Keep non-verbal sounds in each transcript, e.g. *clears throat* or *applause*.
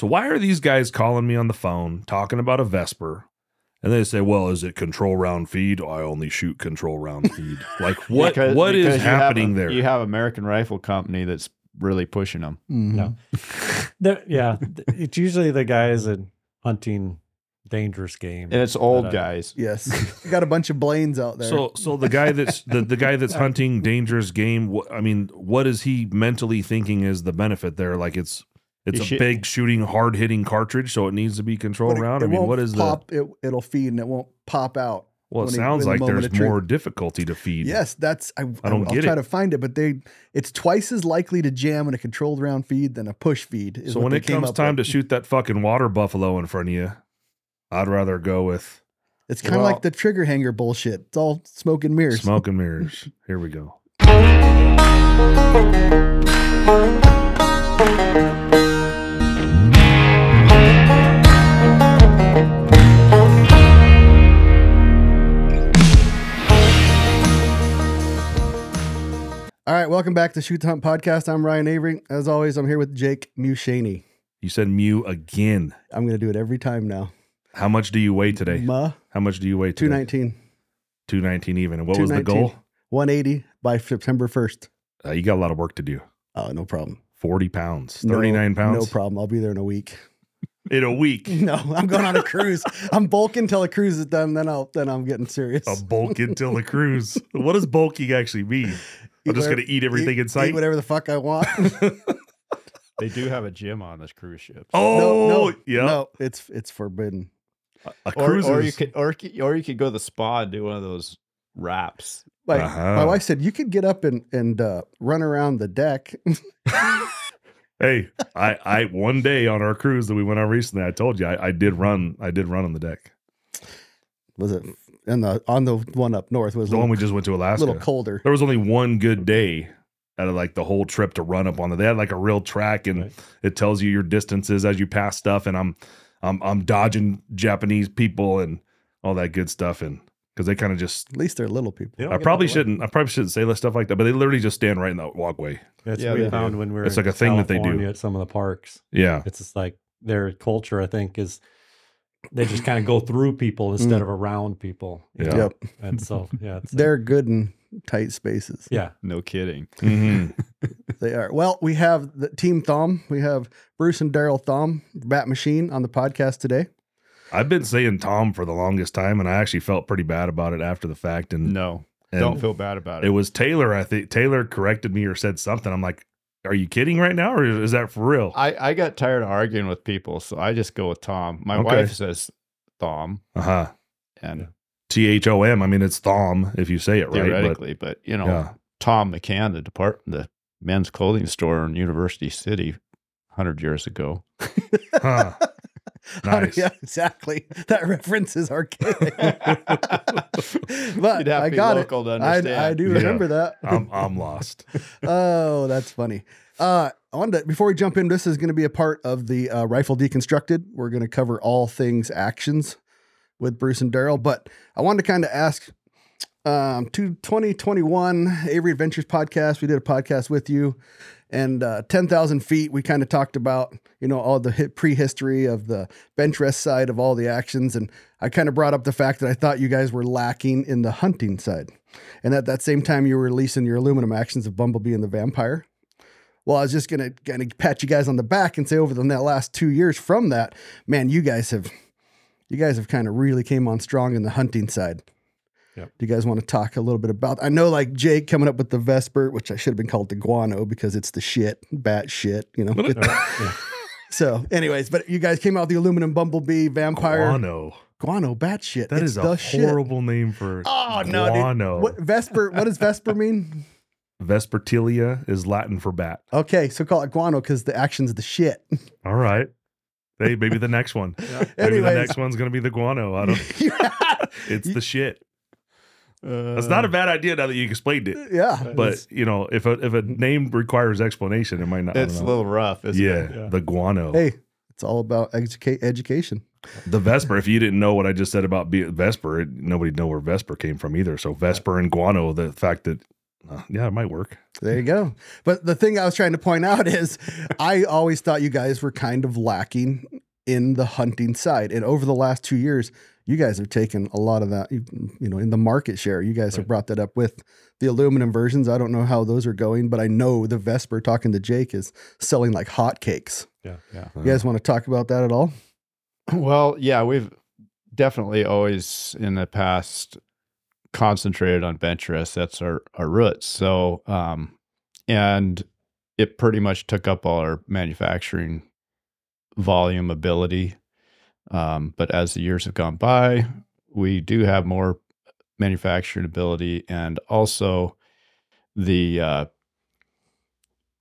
So why are these guys calling me on the phone talking about a Vesper? And they say, "Well, is it control round feed? I only shoot control round feed." *laughs* Like what? Because- what is because you have happening a- there? You have American Rifle Company that's really pushing them. Mhm. No. *laughs* Yeah, it's usually the guys that hunting dangerous game. And it's old But, uh, guys. Yes. *laughs* you got a bunch of Blaines out there. So, so the guy that's the, the guy that's hunting dangerous game. wh- I mean, what is he mentally thinking is the benefit there? Like it's it's You a should- big shooting, hard hitting cartridge, so it needs to be controlled it- around. it I mean, won't what is the? pop? It, it'll feed and it won't pop out. Well, it when he- sounds in the like there's more difficulty to feed. Yes, that's I. I don't I'll get try it. to find it, but they it's twice as likely to jam in a controlled round feed than a push feed. is So when it comes time with. to shoot that fucking water buffalo in front of you, I'd rather go with it's kind of Well- like the trigger hanger bullshit. It's all smoke and mirrors. smoke and mirrors. Here we go. All right, welcome back to Shoot2Hunt podcast. I'm Ryan Avery. As always, I'm here with Jake Mushaney. You said Mew again. I'm going to do it every time now. How much do you weigh today? Ma, How much do you weigh today? 219, 219 even. And what was the 219. goal? 180 by September 1st. Uh, you got a lot of work to do. Oh, no problem. 40 pounds, No- 39 pounds No problem. I'll be there in a week. *laughs* in a week. *laughs* No, I'm going on a cruise. I'm bulking till the cruise is done. Then I'll then I'm getting serious. A bulk until the cruise. *laughs* What does bulking actually mean? I'm just whatever- going to eat everything in sight. Eat whatever the fuck I want. *laughs* They do have a gym on this cruise ship. Oh, no, no, yeah. no, it's it's forbidden. A Or, cruise or you could or, or you could go to the spa and do one of those wraps. Like Uh-huh. my wife said, you could get up and and uh, run around the deck. *laughs* Hey, I, I one day on our cruise that we went on recently, I told you I, I did run. I did run on the deck. was it and the on the one up north was a The one we just went to Alaska. A little colder. There was only one good day out of like the whole trip to run up on the. They had like a real track, and Right. it tells you your distances as you pass stuff. And I'm I'm I'm dodging Japanese people and all that good stuff, and because they kind of just. At least they're little people. They I probably shouldn't. I probably shouldn't say stuff like that, but they literally just stand right in the walkway. That's Yeah, what we they found do. when we are It's like a thing that they do. At some of the parks, Yeah, it's just like their culture. I think is they just kind of go through people instead of around people. Yeah. Yep, And so yeah, it's, *laughs* they're good in tight spaces. yeah. No kidding. Mhm. *laughs* They are. Well, we have the team Thom. We have Bruce and Daryle Thom, Bat Machine, on the podcast today. I've been saying Tom for the longest time, and I actually felt pretty bad about it after the fact. And, No, and don't feel bad about It it. was Taylor. I think Taylor corrected me or said something. I'm like, "Are you kidding right now, or is that for real?" I, I got tired of arguing with people, so I just go with Tom. My Okay. wife says Thom, Uh huh. and T H O M. I mean, it's Thom if you say it right. But, theoretically, but, you know, yeah. Thom McAn, the department, the men's clothing store in University City, hundred years ago. *laughs* Huh. *laughs* Nice. yeah, *laughs* exactly. That reference is archaic. *laughs* But I got it. to I, understand. I do Yeah. remember that. I'm I'm lost. oh, that's funny. Uh, I wanted to, before we jump in, this is going to be a part of the uh, Rifle Deconstructed. We're going to cover all things actions with Bruce and Daryle, but I wanted to kind of ask um, to 2021 Avery Adventures podcast. We did a podcast with you, and uh, 10,000 feet. We kind of talked about you know all the prehistory of the bench rest side of all the actions, and I kind of brought up the fact that I thought you guys were lacking in the hunting side, and at that same time you were releasing your aluminum actions of Bumblebee and the Vampire. Well, I was just gonna kind of pat you guys on the back and say over the last two years from that, man, you guys have, you guys have kind of really came on strong in the hunting side. Yep. Do you guys want to talk a little bit about? I know like Jake coming up with the Vesper, which I should have been called the Guano because it's the shit, bat shit, you know. Yeah. *laughs* so, anyways, but you guys came out with the aluminum Bumblebee Vampire Guano. Guano bat shit. That It's is a shit. horrible name for Oh no, guano. What Vesper? What does Vesper mean? Vespertilia is Latin for bat. Okay, so call it guano because the action's the shit. All right. Hey, maybe the next one. *laughs* Maybe the next one's gonna be the guano. I don't. *laughs* It's the shit. That's Uh, not a bad idea now that you explained it. yeah. But you know, if a if a name requires explanation, it might not. I It's a little rough, isn't yeah, it? Yeah. the guano. Hey, it's all about educate education. The Vesper. If you didn't know what I just said about Vesper, it, nobody'd know where Vesper came from either. So Vesper and guano, the fact that Uh, yeah, it might work. There you go. But the thing I was trying to point out *laughs* is I always thought you guys were kind of lacking in the hunting side. And over the last two years, you guys have taken a lot of that, you you know, in the market share. You guys have brought that up with the aluminum versions. I don't know how those are going, but I know the Vesper, talking to Jake, is selling like hotcakes. Yeah. Yeah. You guys want to talk about that at all? Well, yeah, we've definitely always in the past concentrated on bench rest. That's our, our roots. So, um, and it pretty much took up all our manufacturing volume ability. Um, but as the years have gone by, we do have more manufacturing ability and also the, uh,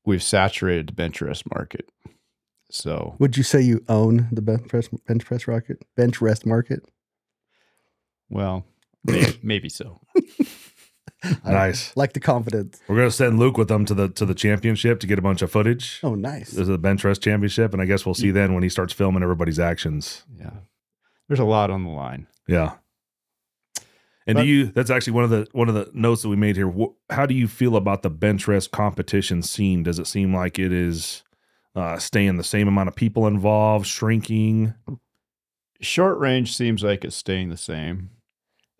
we've saturated the bench rest market. So, Would you say you own the bench press bench press rocket bench rest market? Well, *coughs* maybe, maybe so. *laughs* I Nice. like the confidence. We're gonna send Luke with them to the to the championship to get a bunch of footage. Oh, nice. This is the bench rest championship, and I guess we'll see then when he starts filming everybody's actions. Yeah. There's a lot on the line. Yeah. And But- do you? That's actually one of the one of the notes that we made here. How do you feel about the bench rest competition scene? Does it seem like it is uh, staying the same amount of people involved, shrinking? Short range seems like it's staying the same.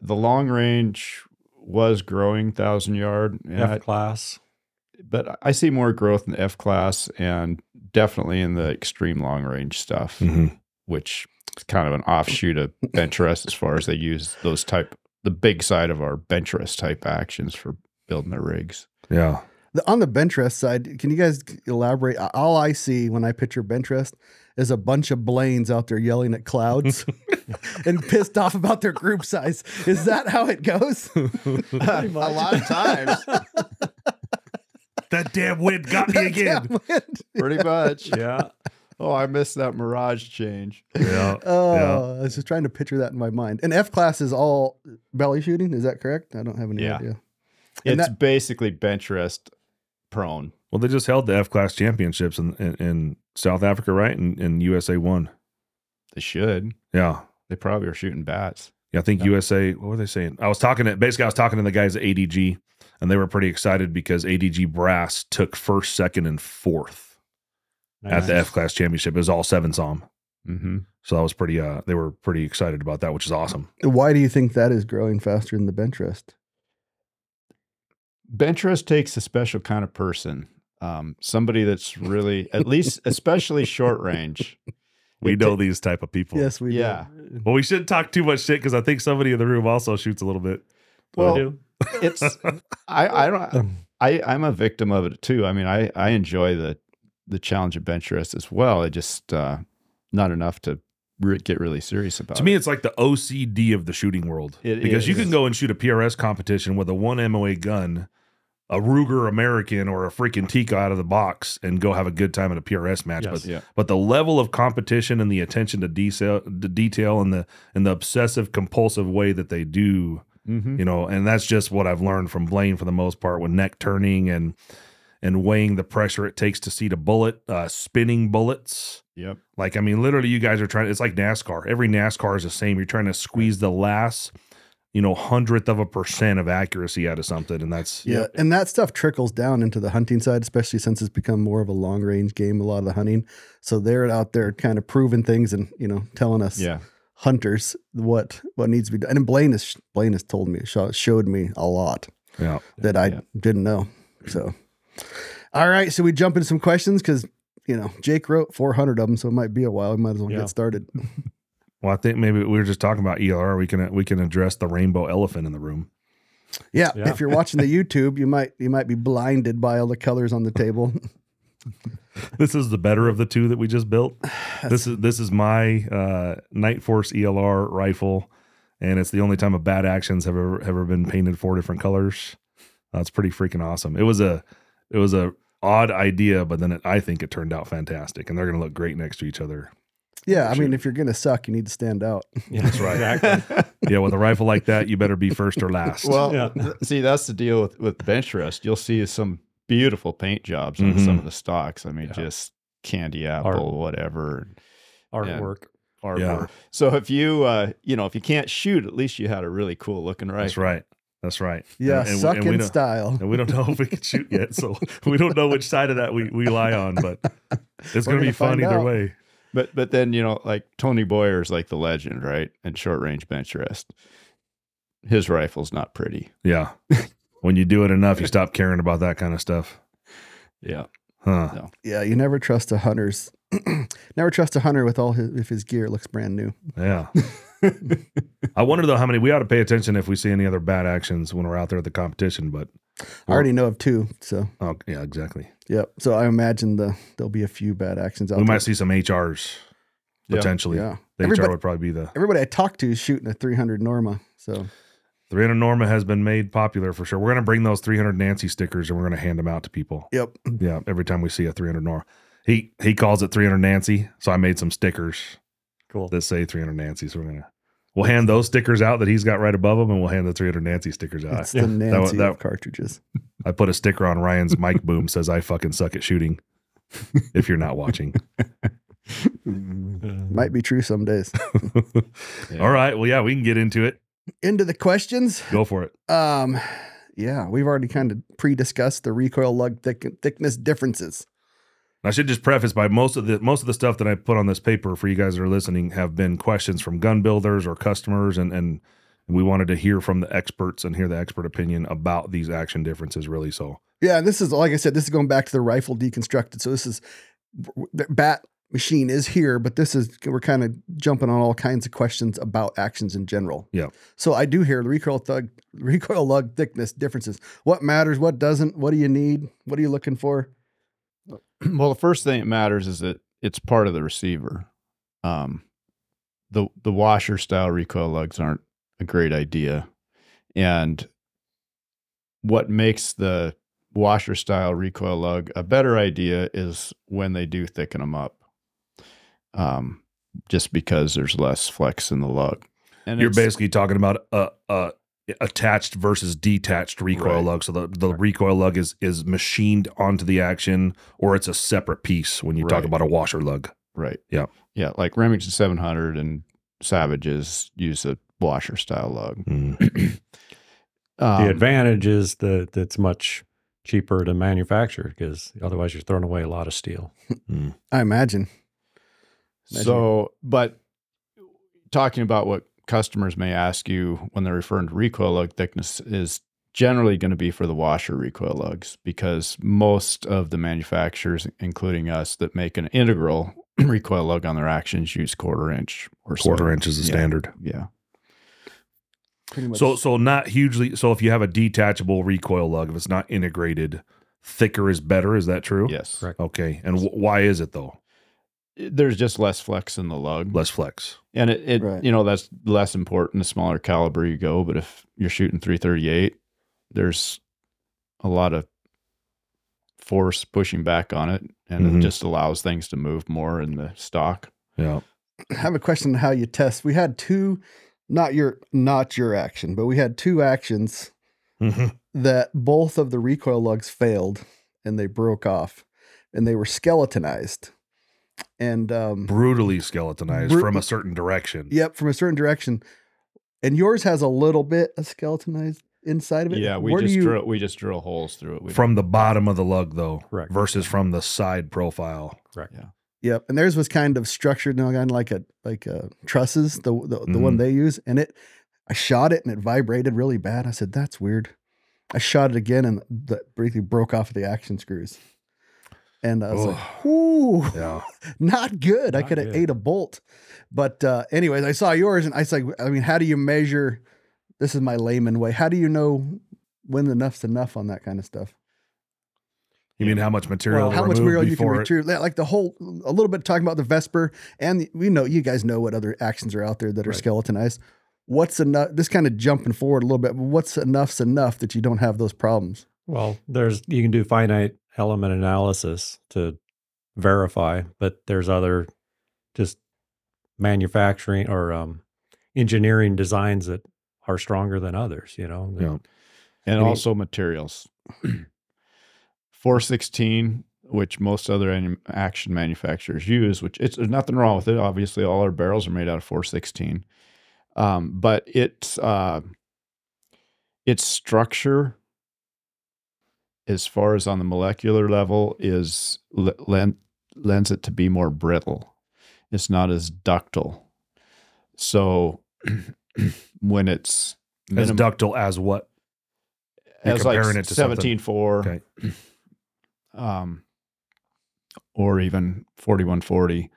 The long range was growing thousand yard, F class. but I see more growth in the F class and definitely in the extreme long range stuff, Mm-hmm. which is kind of an offshoot of bench rest as far as they use those type the big side of our bench rest type actions for building their rigs. Yeah. The, on the bench rest side, can you guys elaborate? All I see when I picture bench rest is a bunch of Blaines out there yelling at clouds *laughs* and pissed off about their group size. Is that how it goes? *laughs* a lot of times, That damn wind got me again. pretty much. Yeah. Oh, I missed that Mirage change. yeah. Oh, I was just trying to picture that in my mind. And F class is all belly shooting. Is that correct? I don't have any Yeah. idea. And It's that- basically bench rest prone. Well, they just held the F class championships in, in, in South Africa, right? And, and USA won. They should. Yeah. They probably are shooting bats. Yeah, I think Yeah. USA. What were they saying? I was talking to basically I was talking to the guys at ADG, and they were pretty excited because ADG Brass took first, second, and fourth at the F class championship. It was all seven SAUM. Mm-hmm. So that was pretty. Uh, they were pretty excited about that, which is awesome. Why do you think that is growing faster than the bench rest? Bench rest takes a special kind of person. Um, somebody that's really, at least, especially short range. *laughs* We know ta- these type of people. Yes, we Yeah. do. Well, we shouldn't talk too much shit because I think somebody in the room also shoots a little bit. Well, do. it's *laughs* I I don't I I'm a victim of it too. I mean, I I enjoy the the challenge of bench rest as well. It just uh, not enough to re- get really serious about. To me, it. it's like the OCD of the shooting world It because you can go and shoot a PRS competition with a one MOA gun, a Ruger American, or a freaking Tikka out of the box and go have a good time at a PRS match. Yes. But yeah. but the level of competition and the attention to detail, the detail and the and the obsessive compulsive way that they do, Mm-hmm. you know, and that's just what I've learned from Blaine for the most part with neck turning and and weighing the pressure it takes to seat a bullet, uh, spinning bullets. Yep. Like, I mean, literally, you guys are trying. It's like NASCAR. Every NASCAR is the same. You're trying to squeeze the last, you know, hundredth of a percent of accuracy out of something, and that's Yeah, and that stuff trickles down into the hunting side, especially since it's become more of a long range game. A lot of the hunting, so they're out there kind of proving things and you know telling us Yeah. hunters what what needs to be done. And Blaine has Blaine has told me showed me a lot yeah. that I Yeah. didn't know. So, all right, so we jump into some questions because you know Jake wrote 400 of them, so it might be a while. We might as well Yeah. get started. *laughs* Well, I think maybe we were just talking about ELR. We can we can address the rainbow elephant in the room. Yeah, Yeah. if you're watching the *laughs* YouTube, you might you might be blinded by all the colors on the table. *laughs* This is the better of the two that we just built. *sighs* This is this is my uh, Nightforce ELR rifle, and it's the only time a Bat actions have ever ever been painted four different colors. That's pretty freaking awesome. It was a it was a odd idea, but then it, I think it turned out fantastic, and they're gonna look great next to each other. Yeah, I mean, if you're gonna suck, you need to stand out. *laughs* Yeah, That's right. Exactly. Yeah, with a rifle like that, you better be first or last. Well, Yeah. th- see, that's the deal with, with bench rest. You'll see some beautiful paint jobs on Mhm. some of the stocks. I mean, Yeah. just candy apple, Art. whatever. Artwork. artwork. Yeah. So if you, uh, you know, if you can't shoot, at least you had a really cool looking rifle. that's right. That's right. Yeah, And- and- suck and in style. And we don't know if we can shoot yet, so *laughs* we don't know which side of that we, we lie on, but *laughs* it's going to be fun either out. way. But but then you know, like Tony Boyer's like the legend, right? And short range bench rest. His rifle's not pretty. Yeah. *laughs* when you do it enough, you stop caring about that kind of stuff. Yeah. Huh. Yeah, you never trust a hunter's. *clears throat* never trust a hunter with all his if his gear looks brand new. Yeah. *laughs* I wonder though how many we ought to pay attention if we see any other Bat actions when we're out there at the competition. But I already know of two, so oh yeah, exactly. Yep. So I imagine the there'll be a few Bat actions out we there. might see some HRs potentially. Yeah, The HR would probably be the everybody I talked to is shooting a 300 Norma. So 300 Norma has been made popular for sure. We're going to bring those 300 Nancy stickers and we're going to hand them out to people. yep, Yeah, every time we see a 300 Norma. He he calls it 300 Nancy, so I made some stickers Cool. that say 300 Nancy. So we're gonna we'll hand those stickers out that he's got right above him, and we'll hand the 300 Nancy stickers out. it's the Nancy that- of cartridges. I put a sticker on Ryan's mic boom says I fucking suck at shooting. If you're not watching, *laughs* Might be true some days. Yeah. *laughs* all right. Well, yeah, we can get into it. Into the questions. Go for it. Um, yeah, we've already kind of pre-discussed the recoil lug thick, thickness differences. I should just preface by most of the most of the stuff that I put on this paper for you guys that are listening have been questions from gun builders or customers, and and we wanted to hear from the experts and hear the expert opinion about these action differences. Really, so Yeah, and this is like I said, this is going back to the rifle deconstructed. So this is the bat machine is here, but this is we're kind of jumping on all kinds of questions about actions in general. Yeah. So I do hear the recoil thug, recoil lug thickness differences. What matters? What doesn't? What do you need? What are you looking for? *clears throat* well, the first thing that matters is that it's part of the receiver. Um, the the washer style recoil lugs aren't a great idea, and what makes the washer style recoil lug a better idea is when they do thicken them up. Um, just because there's less flex in the lug, and you're basically talking about a, a attached versus detached recoil Right. lug. So the, the recoil lug is is machined onto the action, or it's a separate piece when you talk about a washer lug. Right. Yeah. Yeah. Like Remington 700 and Savages use a washer style lug. Mm. *clears throat* Um, the advantage is that it's much cheaper to manufacture because otherwise you're throwing away a lot of steel. *laughs* I imagine. Imagine- so, but talking about what customers may ask you when they're referring to recoil lug thickness is generally going to be for the washer recoil lugs because most of the manufacturers, including us, that make an integral *clears throat* recoil lug on their actions use quarter inch or so. Quarter inch is the Yeah. standard. Yeah. So so not hugely. So if you have a detachable recoil lug, if it's not integrated, thicker is better. Is that true? Yes. Correct. Okay. And wh- why is it though? There's just less flex in the lug. Less flex. And it, it Right. you know, that's less important the smaller caliber you go. But if you're shooting 338, there's a lot of force pushing back on it, and Mhm. it just allows things to move more in the stock. Yeah. I have a question how you test. We had two, not your not your action, but we had two actions Mhm. that both of the recoil lugs failed and they broke off and they were skeletonized. And um Brutally skeletonized Bru- from a certain direction. yep, from a certain direction. And yours has a little bit of skeletonized inside of it. Yeah, we Where just you- drill we just drill holes through it. We From the bottom of the lug though, Correct. versus from the side profile. Correct. Yeah. Yep, and theirs was kind of structured, you know, kind of like a like a trusses, the the, the one they use, and it. I shot it and it vibrated really bad. I said, "That's weird." I shot it again and the briefly broke off of the action screws, and I was like, "Ooh, Yeah. *laughs* not good." I could have ate a bolt, but uh, anyways, I saw yours and I was like, "I mean, how do you measure?" This is my layman way. How do you know when enough's enough on that kind of stuff? You mean how much material? Well, how much material you can retrieve. Like the whole, a little bit talking about the Vesper, and the, we know you guys know what other actions are out there that are Right. skeletonized. What's enough? This kind of jumping forward a little bit. What's enough's enough that you don't have those problems? Well, there's you can do finite element analysis to verify, but there's other just manufacturing or um, engineering designs that are stronger than others. You know, Yeah. and Any- also materials. *clears throat* 416, which most other action manufacturers use, which it's there's nothing wrong with it. Obviously, all our barrels are made out of 416, um, but it's uh, its structure as far as on the molecular level is lends it to be more brittle. It's not as ductile. So *clears throat* when it's As ductile as what? You're as like it to 17.4 Okay. *clears throat* um or even 4140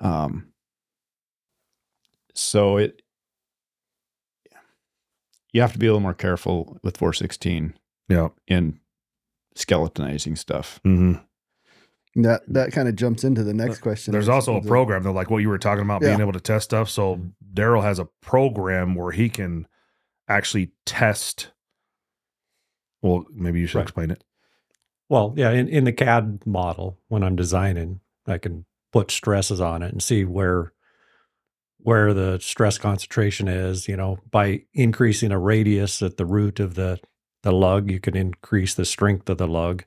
um so it you have to be a little more careful with 416 Yeah. in skeletonizing stuff hmm That that kind of jumps into the next question. There's also a program though, like what you were talking about, being able to test stuff. So Daryle has a program where he can actually test. Well, maybe you should Right. explain it. Well, yeah, in, in the CAD model, when I'm designing, I can put stresses on it and see where where the stress concentration is. You know, by increasing a radius at the root of the the lug, you can increase the strength of the lug,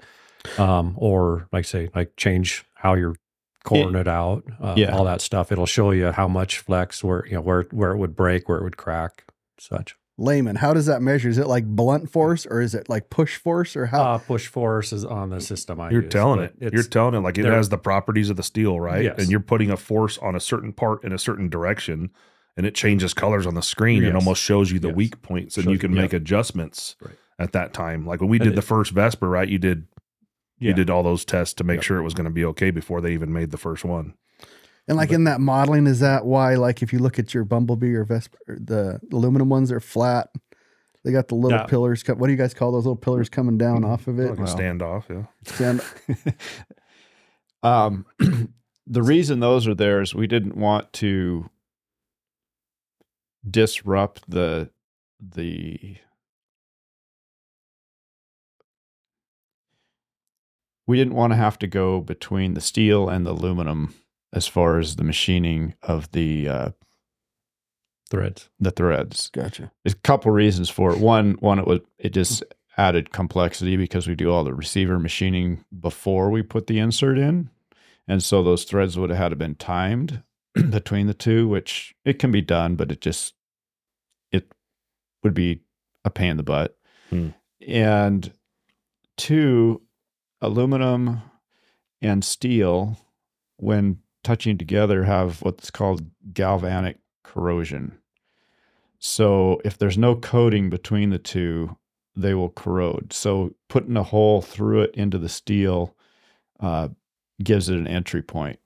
um, or like say, like change how you're coring it out, uh, yeah. all that stuff. It'll show you how much flex, where you know where where it would break, where it would crack, such. layman. How does that measure? Is it like blunt force or is it like push force or how? Uh, push force is on the system I You're use, telling it. it's- You're telling it like it has the properties of the steel, right? Yes. And you're putting a force on a certain part in a certain direction, and it changes colors on the screen and almost shows you the Yes. weak points, and Shows you you- can yeah. make adjustments Right. At that time. Like when we did the first Vesper, right? You did you did all those tests to make Yep. sure it was going to be okay before they even made the first one. and like in that modeling, is that why? Like if you look at your Bumblebee or Vesper, the aluminum ones are flat. They got the little Yeah. pillars. What do you guys call those little pillars coming down off of it? Like a Well. standoff, yeah. Stand- *laughs* um *clears throat* the reason those are there is we didn't want to disrupt the the we didn't want to have to go between the steel and the aluminum as far as the machining of the uh, threads. the threads. Gotcha. There's a couple reasons for it. One, one it was it just added complexity because we do all the receiver machining before we put the insert in, and so those threads would have had to been timed *clears throat* between the two, which it can be done, but it just it would be a pain in the butt. Hmm. And two, aluminum and steel, when touching together, have what's called galvanic corrosion. So if there's no coating between the two, they will corrode. So putting a hole through it into the steel uh, gives it an entry point.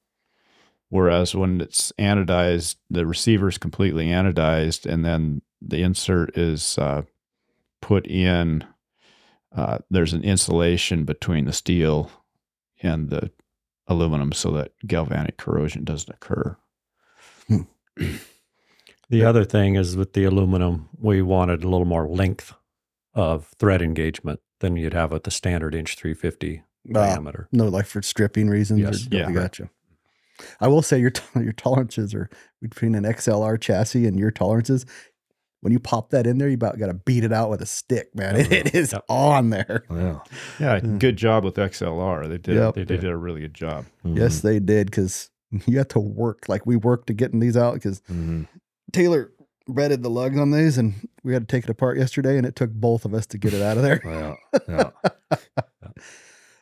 Whereas when it's anodized, the receiver is completely anodized, and then the insert is uh, put in. Uh, there's an insulation between the steel and the aluminum so that galvanic corrosion doesn't occur. *clears throat* The other thing is with the aluminum, we wanted a little more length of thread engagement than you'd have with the standard inch 350 Wow. diameter. No, like for stripping reasons. Yes. Or, Yeah. I gotcha. I will say your t- *laughs* your tolerances are between an XLR chassis and your tolerances. When you pop that in there, you about got to beat it out with a stick, man. It, it is Yep. on there. Yeah. Yeah, Hmm. good job with XLR. They did. Yep. They, They did. did. a really good job. Yes, they did because you have to work. Like we worked to getting these out because Mhm. Taylor breaded the lugs on these, and we had to take it apart yesterday, and it took both of us to get it out of there. Yeah. *laughs* Yeah.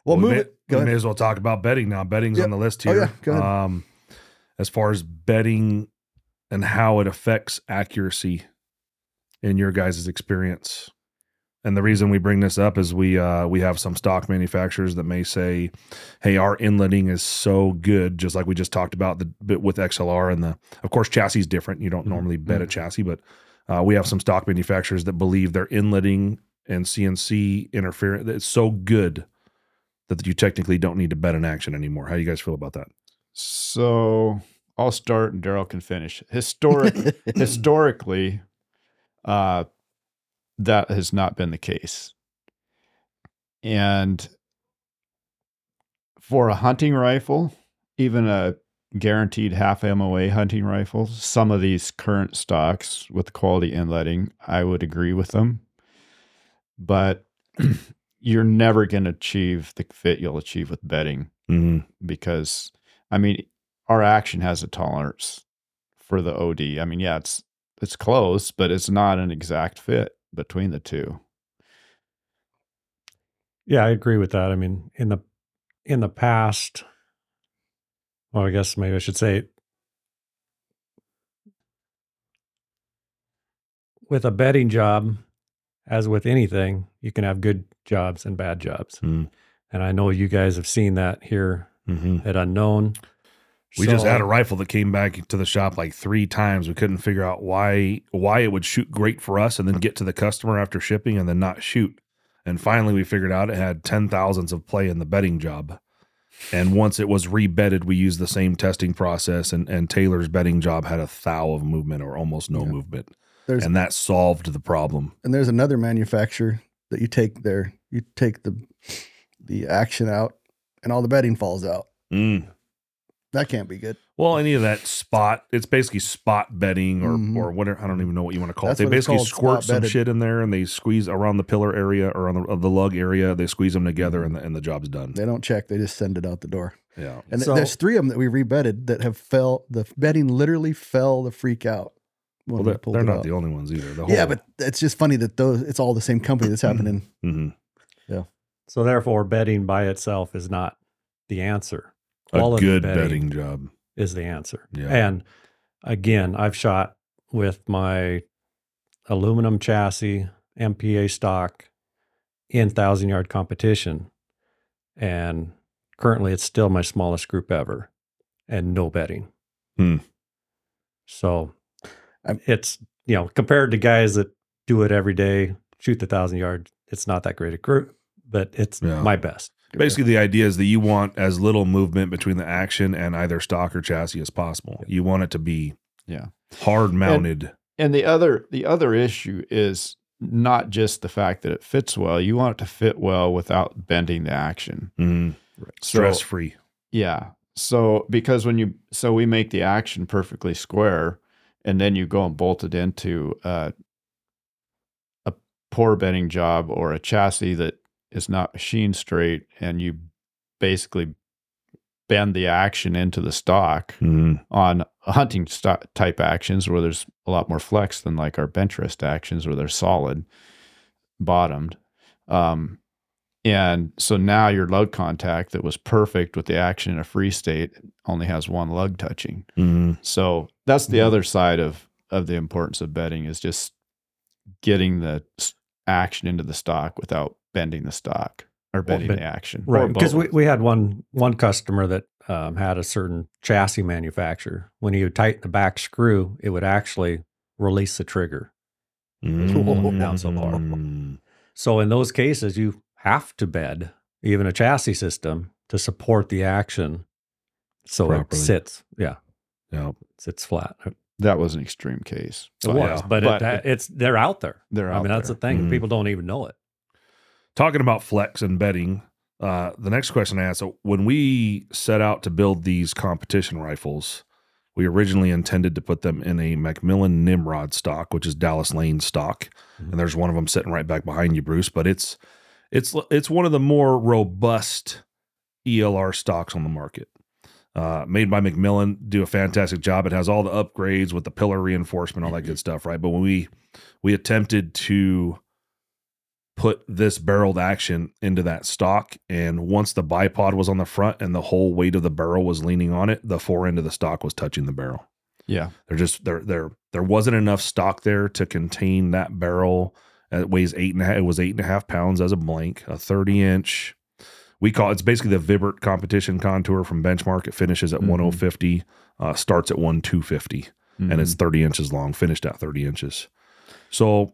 Well, we move may, it. Go we may as well talk about bedding now. Bedding's Yep. on the list Oh, here. yeah. Go ahead. Um, as far as bedding and how it affects accuracy in your guys' experience. And the reason we bring this up is we uh, we have some stock manufacturers that may say, "Hey, our inletting is so good," just like we just talked about the bit with XLR and the. Of course, chassis is different. You don't Mhm. normally bed a Mhm. chassis, but uh, we have some stock manufacturers that believe their inletting and CNC interference it's so good that you technically don't need to bed an action anymore. How do you guys feel about that? So I'll start, and Daryle can finish. Historic, *laughs* historically, uh, that has not been the case. And for a hunting rifle, even a guaranteed half MOA hunting rifle, some of these current stocks with quality inletting, I would agree with them. But *clears throat* you're never going to achieve the fit you'll achieve with bedding Mm-hmm. because I mean our action has a tolerance for the OD. I mean, yeah, it's it's close, but it's not an exact fit. between the two. Yeah, I agree with that. I mean, in the in the past, well, I guess maybe I should say with a bedding job, as with anything, you can have good jobs and bad jobs. Mm. And I know you guys have seen that here hmm at Unknown. We just had a rifle that came back to the shop like three times. We couldn't figure out why why it would shoot great for us and then get to the customer after shipping and then not shoot. And finally, we figured out it had ten thousands of play in the bedding job. And once it was rebedded, we used the same testing process, and, and Taylor's bedding job had a thou of movement or almost no Yeah. movement, There's and that solved the problem. and there's another manufacturer that you take there. You take the the action out, and all the bedding falls out. Mm. That can't be good. Well, any of that spot, it's basically spot bedding or Mhm. or whatever. I don't even know what you want to call That's it. They basically called, squirt some bedded. shit in there and they squeeze around the pillar area or on the, of the lug area. They squeeze them together and the, and the job's done. They don't check; they just send it out the door. Yeah. And th- So- there's three of them that we rebedded that have fell. The bedding literally fell the freak out. when Well, we they're, they're not out. the only ones either. The Yeah, but it's just funny that those it's all the same company that's happening. Mhm. Yeah. So therefore, bedding by itself is not the answer. A good bedding bedding job. is the answer. Yeah. And again, I've shot with my aluminum chassis, MPA stock in thousand yard competition. And currently it's still my smallest group ever and no bedding. Hmm. So it's, you know, compared to guys that do it every day, shoot the thousand yard, it's not that great a group, but it's Yeah. my best. Basically, the idea is that you want as little movement between the action and either stock or chassis as possible. You want it to be Yeah. hard mounted. And the other the other issue is not just the fact that it fits well. You want it to fit well without bending the action. Mhm. So- Stress free. Yeah. So because when you so we make the action perfectly square, and then you go and bolt it into uh, a poor bedding job or a chassis that is not machined straight, and you basically bend the action into the stock Mhm. on *laughs* hunting st- type actions where there's a lot more flex than like our bench rest actions where they're solid bottomed. Um, and so now your lug contact that was perfect with the action in a free state only has one lug touching. Mhm. So that's the Mhm. other side of of the importance of bedding is just getting the action into the stock without bending the stock or bending but- the action. Right. Because we, we had one one customer that um, had a certain chassis manufacturer. When you would tighten the back screw, it would actually release the trigger. Mhm. Down so far. Mhm. So in those cases, you have to bed even a chassis system to support the action, so Properly. it sits. Yeah, Yeah. sits flat. That was an extreme case. It was, yeah. but, But it, that- it's they're out there. They're out I out mean, that's the thing. Mhm. People don't even know it. Talking about flex and bedding, uh, the next question I asked so when we set out to build these competition rifles, we originally intended to put them in a McMillan Nimrod stock, which is Dallas Lane stock, Mhm. and there's one of them sitting right back behind you, Bruce. But it's it's it's one of the more robust ELR stocks on the market. Uh, made by McMillan, do a fantastic job. It has all the upgrades with the pillar reinforcement, all that good *laughs* stuff, right? But when we we attempted to put this barreled action into that stock. And once the bipod was on the front and the whole weight of the barrel was leaning on it, the fore end of the stock was touching the barrel. Yeah. There just there there there wasn't enough stock there to contain that barrel. It weighs eight and a half. It was eight and a half pounds as a blank, a thirty inch. We call it's basically the Vibert competition contour from benchmark. It finishes at Mhm. oh fifty, uh, starts at one two fifty and Mm-hmm. it's 30 inches long, finished at 30 inches. So,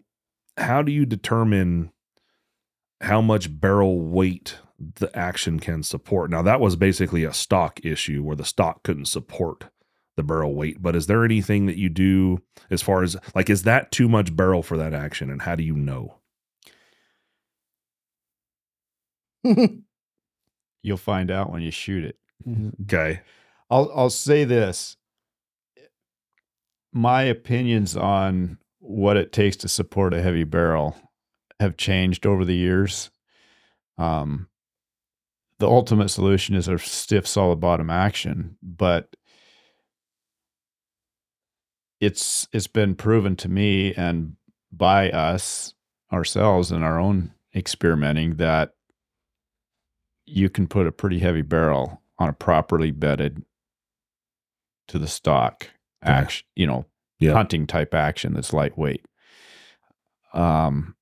how do you determine how much barrel weight the action can support? Now, that was basically a stock issue where the stock couldn't support the barrel weight. But is there anything that you do as far as like, is that too much barrel for that action? And how do you know? *laughs* You'll find out when you shoot it. Mm-hmm. Okay. I'll I'll say this. My opinions on what it takes to support a heavy barrel have changed over the years. Um, the ultimate solution is a stiff, solid bottom action, but it's it's been proven to me and by us ourselves in our own experimenting that you can put a pretty heavy barrel on a properly bedded to the stock Yeah. action, you know, Yeah. hunting type action that's lightweight. Um,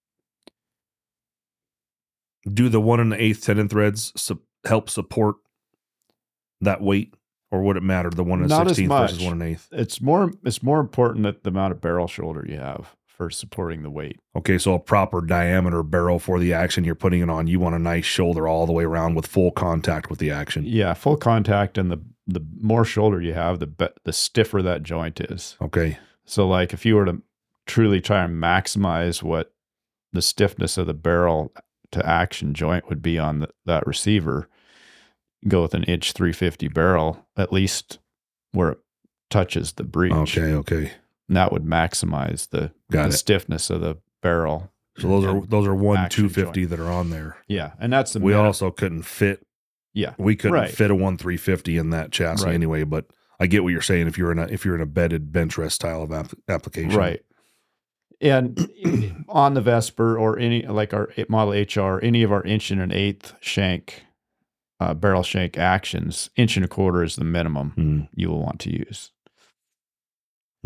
Do the one and the eighth tenon threads su- help support that weight, or would it matter the one and Not sixteenth versus one and eighth? it's more it's more important that the amount of barrel shoulder you have for supporting the weight. Okay, so a proper diameter barrel for the action you're putting it on. You want a nice shoulder all the way around with full contact with the action. Yeah, full contact and the the more shoulder you have, the be- the stiffer that joint is. Okay. So like if you were to truly try and maximize what the stiffness of the barrel to action joint would be on the, that receiver, go with an inch 350 barrel at least where it touches the breech. Okay. Okay. And that would maximize the, the stiffness of the barrel. So those are those are one action two fifty that are on there. yeah, and that's the We minute- also couldn't fit yeah we couldn't Right. fit a one three fifty in that chassis Right. anyway. But I get what you're saying. If you're in a if you're in a bedded bench rest style of app- application, Right. And on the Vesper or any like our model HR, any of our inch and an eighth shank, uh, barrel shank actions, inch and a quarter is the minimum Hmm. you will want to use.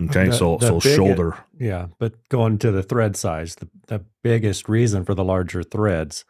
Okay, The- so the so bigot- shoulder. Yeah, but going to the thread size, the, the biggest reason for the larger threads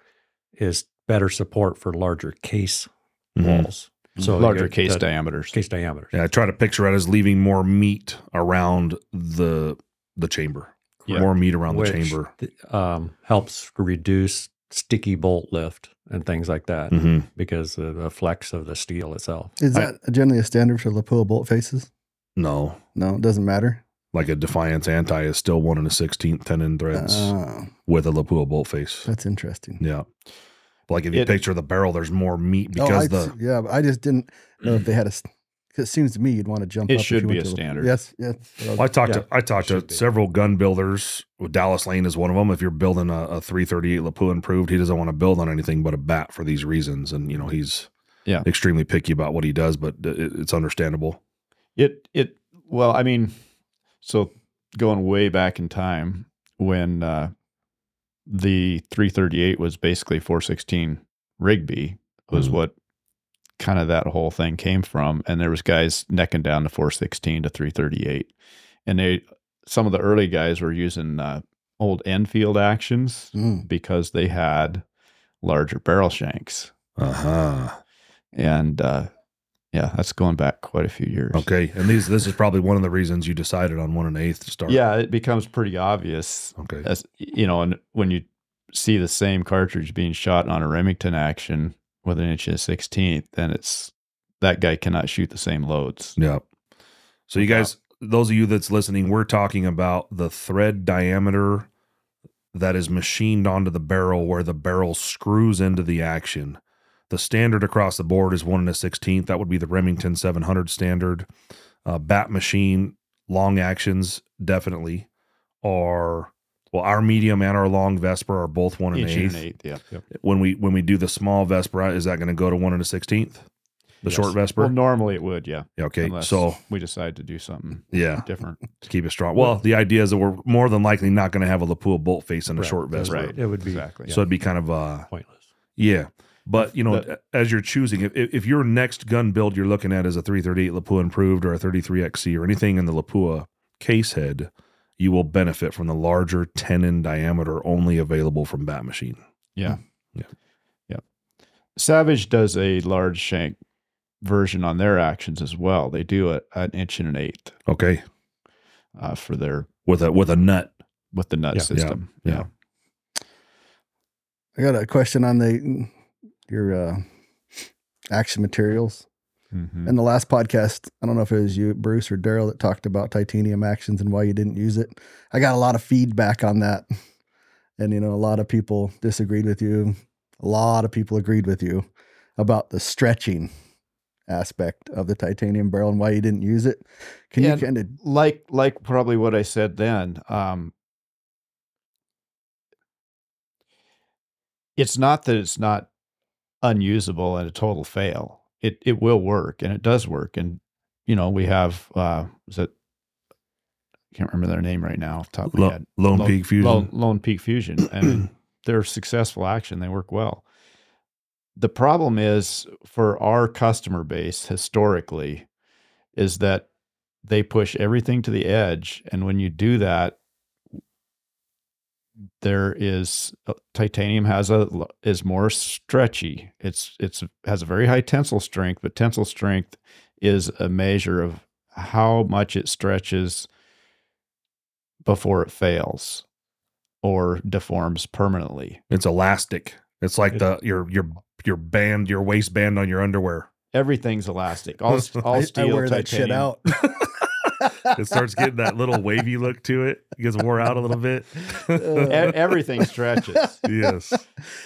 is better support for larger case Mhm. walls. So larger get case the diameters. case diameters. Yeah, I try to picture it as leaving more meat around the the chamber. Yeah. More meat around which the chamber. um, helps reduce sticky bolt lift and things like that hmm because of the flex of the steel itself. Is I- that generally a standard for Lapua bolt faces? No, No, it doesn't matter. like a Defiance Anti is still one and a sixteenth tenon threads Oh, with a Lapua bolt face. that's interesting. Yeah. Like if you It- picture the barrel, there's more meat Oh, because I- the yeah, I just didn't know if *clears throat* they had a. s- 'cause It seems to me you'd want to jump It up. if should you be went a to- standard. Yes, yes. I Well, I talked Yeah, to I talked to be. several gun builders. Dallas Lane is one of them. If you're building a, a 338 Lapua improved, he doesn't want to build on anything but a bat for these reasons, and you know he's Yeah. extremely picky about what he does, but it, it's understandable. It it well, I mean, so going way back in time when uh, the 338 was basically 416 Rigby was Mhm. what kind of that whole thing came from, and there was guys necking down to 416 to 338, and they some of the early guys were using uh, old Enfield actions Mm. because they had larger barrel shanks, Uh huh. and uh, yeah, that's going back quite a few years. Okay, and these this is probably one of the reasons you decided on one and eighth to start. Yeah, it becomes pretty obvious Okay. as you know, and when you see the same cartridge being shot on a Remington action with an inch and a sixteenth, then it's that guy cannot shoot the same loads. Yep. So you guys, those of you that's listening, we're talking about the thread diameter that is machined onto the barrel where the barrel screws into the action. The standard across the board is one and a sixteenth. That would be the Remington 700 standard. Uh, bat machine long actions definitely are well. Our medium and our long Vesper are both one and Inch an and eighth. an eighth, yeah. When we when we do the small Vesper, is that going to go to one and a sixteenth? The Yes. short Vesper. Well, normally it would, yeah. Yeah, okay, unless so we decide to do something yeah, different. to keep it strong. Well, the idea is that we're more than likely not going to have a Lapua bolt face in a Right, short Vesper. Right. It would be Exactly. So it'd be kind of uh pointless. yeah. But you know, The- as you're choosing, if if your next gun build you're looking at is a 338 Lapua improved or a 33XC or anything in the Lapua case head, you will benefit from the larger tenon diameter only available from Bat Machine. Yeah. Yeah. Yeah. Savage does a large shank version on their actions as well. They do it an inch and an eighth Okay, uh, for their with a with a nut. with the nut Yeah. system. Yeah. I got a question on the your uh, action materials. Mhm. In the last podcast, I don't know if it was you, Bruce, or Daryle that talked about titanium actions and why you didn't use it. I got a lot of feedback on that. And, you know, a lot of people disagreed with you. A lot of people agreed with you about the stretching aspect of the titanium barrel and why you didn't use it. Can And- you kind of, like like probably what I said then. Um, it's not that it's not unusable and a total fail. It it will work and it does work. And you know we have uh, is it I can't remember their name right now. Top Lo- head. Lone Lone- Peak Fusion. Lone, Lone Peak Fusion, *clears throat* and they're successful action. They work well. The problem is for our customer base historically is that they push everything to the edge, and when you do that, there is uh, titanium has a is more stretchy. It's it's has a very high tensile strength, but tensile strength is a measure of how much it stretches before it fails or deforms permanently. It's elastic. It's like the your your your band, your waistband on your underwear. Everything's elastic. All, *laughs* all I, I steel, wear that shit titanium. out. *laughs* It starts getting that little wavy look to it. It gets wore out a little bit. E- everything stretches. yes.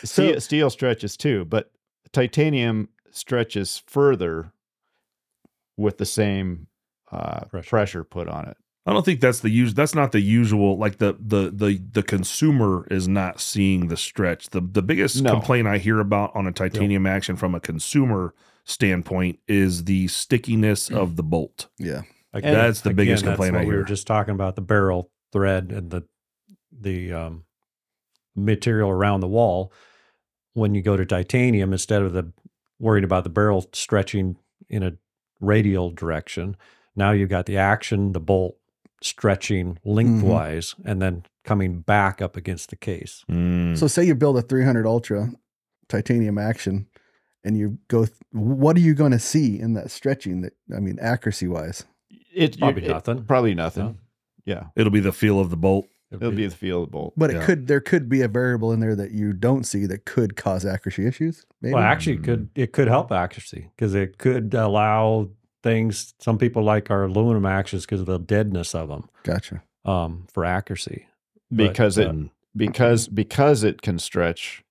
Steel, steel stretches too, but titanium stretches further with the same uh, Pressure. pressure. put on it. I don't think that's the use. That's not the usual. Like the the the the consumer is not seeing the stretch. The the biggest No. complaint I hear about on a titanium action from a consumer standpoint is the stickiness of the bolt. yeah. Again, That's the biggest again, that's complaint what I We were just talking about the barrel thread and the the um, material around the wall. When you go to titanium, instead of the worrying about the barrel stretching in a radial direction, now you've got the action, the bolt stretching lengthwise, and then coming back up against the case. Mm. So say you build a 300 Ultra titanium action and you go, th- what are you going to see in that stretching that, I mean, accuracy wise? It Probably it- nothing. Probably nothing. No. Yeah, It'll be the feel of the bolt. it'll be the feel of the bolt. But it could, there could be a variable in there that you don't see that could cause accuracy issues. Maybe. Well, actually, it could it could help accuracy because it could allow things. Some people like our aluminum actions because of the deadness of them gotcha. um, for accuracy. But, because it uh, because *clears throat* because it can stretch,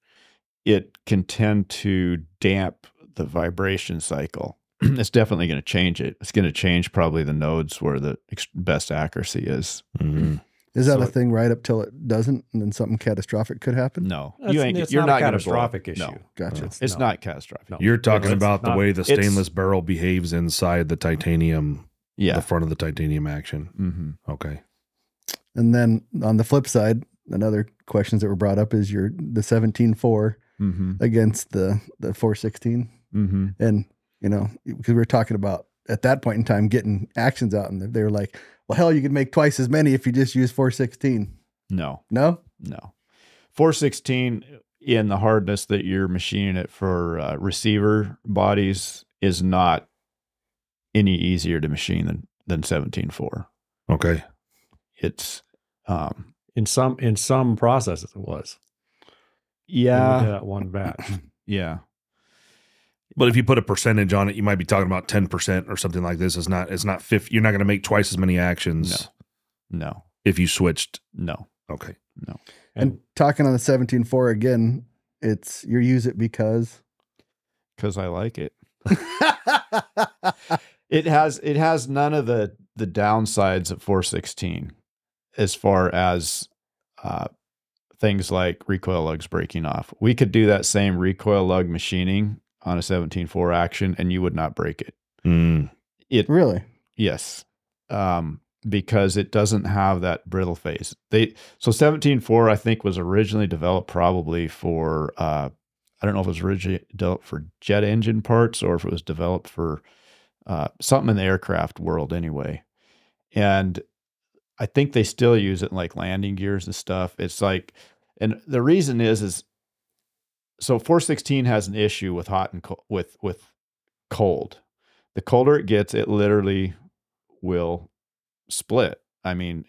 it can tend to damp the vibration cycle. *clears throat* it's definitely going to change it. It's going to change probably the nodes where the ex- best accuracy is. Mhm. *clears throat* Is that So a thing right up till it doesn't and then something catastrophic could happen? No, It's, you ain't. it's you're not, not, a gonna blow up. catastrophic issue. No, Gotcha. it's no. not catastrophic. No. You're talking It's about the not- way the stainless barrel behaves inside the titanium, Yeah. the front of the titanium action. hmm Okay. And then on the flip side, another questions that were brought up is your the 17.4 hmm against the the 416. hmm And, you know, because we were talking about at that point in time getting actions out and they were like, well, hell, you could make twice as many if you just use 416. No, No? no. 416 in the hardness that you're machining it for uh, receiver bodies is not any easier to machine than than 17.4. Okay. It's um In some in some processes, it was. when we did yeah that one batch. *clears throat* yeah But if you put a percentage on it, you might be talking about 10% or something like this. It's not, it's not 50. You're not going to make twice as many actions no if you switched. no Okay. No. And, talking on the 17.4 again, it's you use it because. because I like it. *laughs* It has it has none of the the downsides of 416 as far as uh, things like recoil lugs breaking off. We could do that same recoil lug machining on a 17.4 action, and you would not break it. Mm. It really? Yes. Um, because it doesn't have that brittle phase. They so 17.4 I think was originally developed probably for uh I don't know if it was originally developed for jet engine parts or if it was developed for uh something in the aircraft world anyway. And I think they still use it in like landing gears and stuff. It's like and the reason is is so 416 has an issue with hot and cold with with cold. The colder it gets, it literally will split. I mean,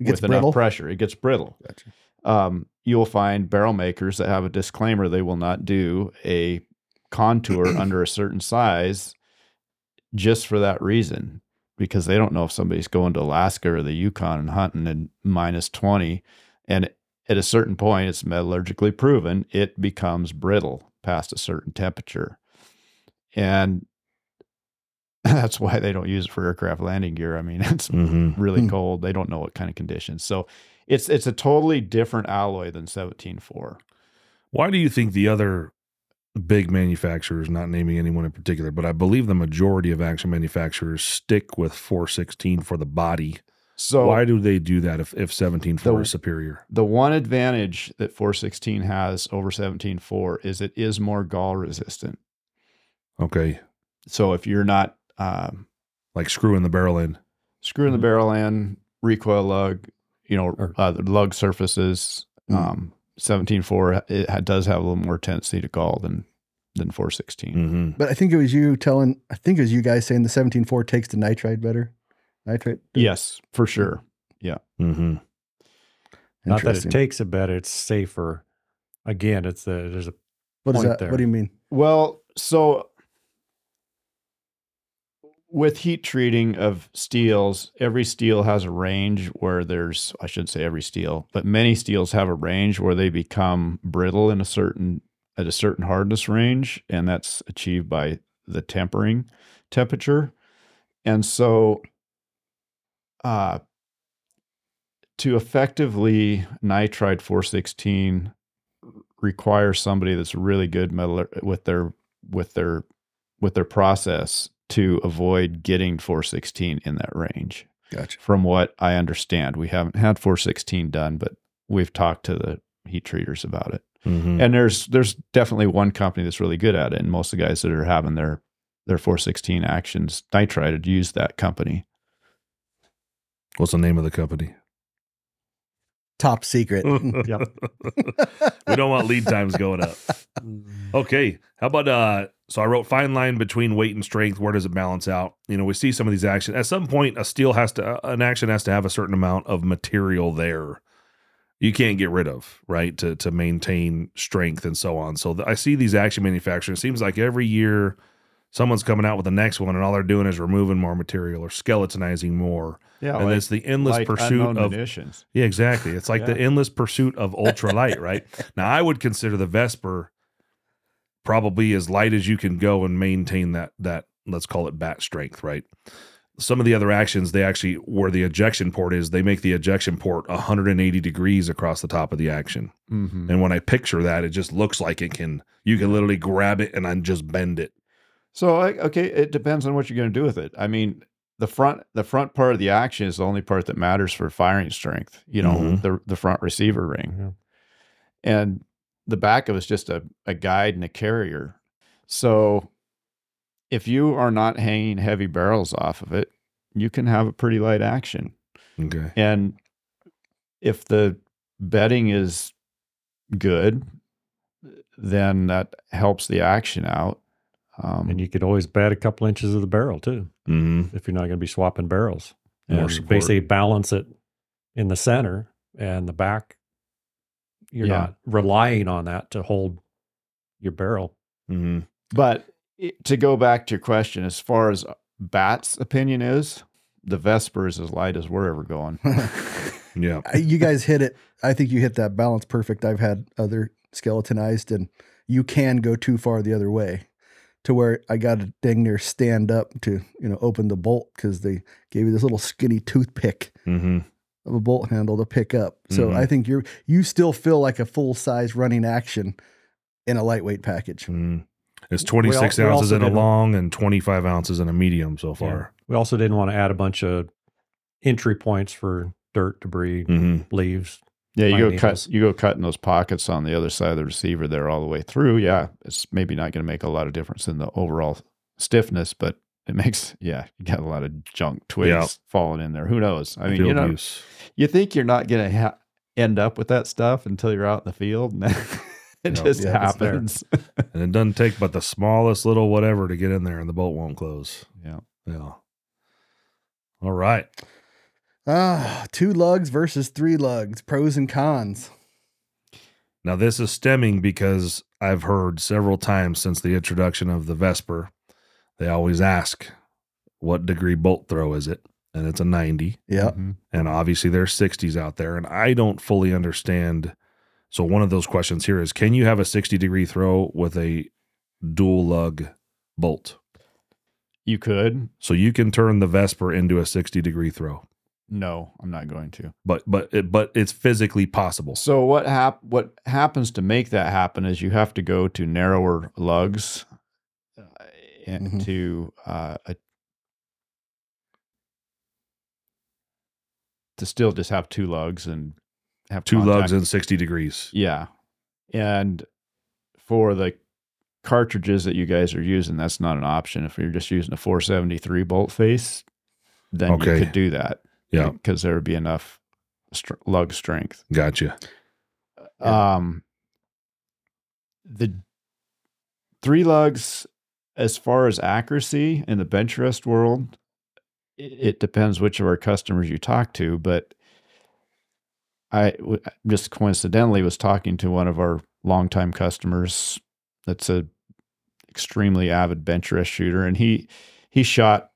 It gets with brittle. enough pressure, it gets brittle. Gotcha. Um, you'll find barrel makers that have a disclaimer they will not do a contour *clears throat* under a certain size just for that reason because they don't know if somebody's going to Alaska or the Yukon and hunting in minus 20 and at a certain point it's metallurgically proven it becomes brittle past a certain temperature. And *laughs* that's why they don't use it for aircraft landing gear. I mean *laughs* it's hmm really Hmm. cold. They don't know what kind of conditions. So it's it's a totally different alloy than 17.4 Why do you think the other big manufacturers, not naming anyone in particular, but I believe the majority of action manufacturers stick with 416 for the body So Why do they do that if if seventeen four The- is superior? the one advantage that 416 has over 17.4 is it is more gall resistant. Okay, So if you're not um, like screwing the barrel in. screwing the Mhm. barrel in, recoil lug, you know, Or- uh, the lug surfaces, Mm. um, 17.4 it ha- does have a little more tendency to gall than than 416. hmm But I think it was you telling. I think it was you guys saying the seventeen four takes the nitride better. Nitride. Yes, for sure. Yeah. hmm Not that it takes it better, it's safer. Again, it's a there's a What is point that? there. What do you mean? Well, so with heat treating of steels, every steel has a range where there's, I shouldn't say every steel, but many steels have a range where they become brittle in a certain, at a certain hardness range. And that's achieved by the tempering temperature. And so, uh, to effectively nitride 416 requires somebody that's really good metal with their with their with their process to avoid getting 416 in that range. Gotcha. From what I understand, we haven't had 416 done, but we've talked to the heat treaters about it. hmm And there's there's definitely one company that's really good at it, and most of the guys that are having their their 416 actions nitrided use that company. What's the name of the company? Top secret. *laughs* *laughs* Yep. we don't want lead times going up. *laughs* Okay. How about uh so I wrote fine line between weight and strength. Where does it balance out? You know, we see some of these actions. At some point, a steel has to uh, an action has to have a certain amount of material there. You can't get rid of, right? To to maintain strength and so on. So th- I see these action manufacturers. It seems like every year someone's coming out with the next one and all they're doing is removing more material or skeletonizing more. Yeah, and it's the endless pursuit of munitions. yeah, exactly. It's like the endless pursuit of ultralight, right? *laughs* Now, I would consider the Vesper probably as light as you can go and maintain that that let's call it bat strength, right? Some of the other actions, they actually where the ejection port is, they make the ejection port 180 degrees across the top of the action. Mhm. And when I picture that, it just looks like it can you can literally grab it and then just bend it. So I- okay, it depends on what you're going to do with it. I mean, the front the front part of the action is the only part that matters for firing strength. You know, Mhm. the the front receiver ring, Yeah. and the back of it's just a a guide and a carrier. So if you are not hanging heavy barrels off of it, you can have a pretty light action. Okay. And if the bedding is good, then that helps the action out. Um, And you could always bed a couple inches of the barrel too, Mm-hmm. if you're not going to be swapping barrels. More And support. basically balance it in the center and the back. You're Yeah. not relying on that to hold your barrel. Mm-hmm. But i- to go back to your question, as far as Bat's opinion is, the Vesper is as light as we're ever going. *laughs* Yeah. You guys hit it. I think you hit that balance perfect. I've had other skeletonized, and you can go too far the other way to where I got to dang near stand up to you know open the bolt because they gave you this little skinny toothpick Mm-hmm. of a bolt handle to pick up. So Mhm. I think you're you still feel like a full size running action in a lightweight package. Mm. It's 26 we ounces in a long and 25 ounces in a medium so far. We also didn't want to add a bunch of entry points for dirt, debris, Mm-hmm. leaves. Yeah, you go cut you go cutting those pockets on the other side of the receiver there all the way through. Yeah, it's maybe not going to make a lot of difference in the overall stiffness, but it makes yeah, you got a lot of junk twigs Yeah. falling in there. Who knows? I mean, Field you know, use. you think you're not going to ha- end up with that stuff until you're out in the field, and *laughs* then it No, just yeah, happens. *laughs* And it doesn't take but the smallest little whatever to get in there and the bolt won't close. yeah. Yeah. All right. Ah, two lugs versus three lugs, pros and cons. Now, this is stemming because I've heard several times since the introduction of the Vesper, they always ask, what degree bolt throw is it? And it's a 90. Yeah. Mhm. And obviously, there's 60s out there. And I don't fully understand. So, one of those questions here is can you have a 60 degree throw with a dual lug bolt? You could. So, you can turn the Vesper into a 60 degree throw. No, I'm not going to. But but it, but it's physically possible. So what hap- what happens to make that happen is you have to go to narrower lugs uh, and Mhm. to uh, a, to still just have two lugs and have Two contact. lugs and 60 degrees. Yeah. And for the cartridges that you guys are using, that's not an option. If you're just using a 473 bolt face, then Okay. you could do that. Yeah. Because there would be enough str- lug strength. Gotcha. Um, the three lugs, as far as accuracy in the bench rest world, it, it depends which of our customers you talk to. But I w- just coincidentally was talking to one of our longtime customers that's a extremely avid bench rest shooter, and he he shot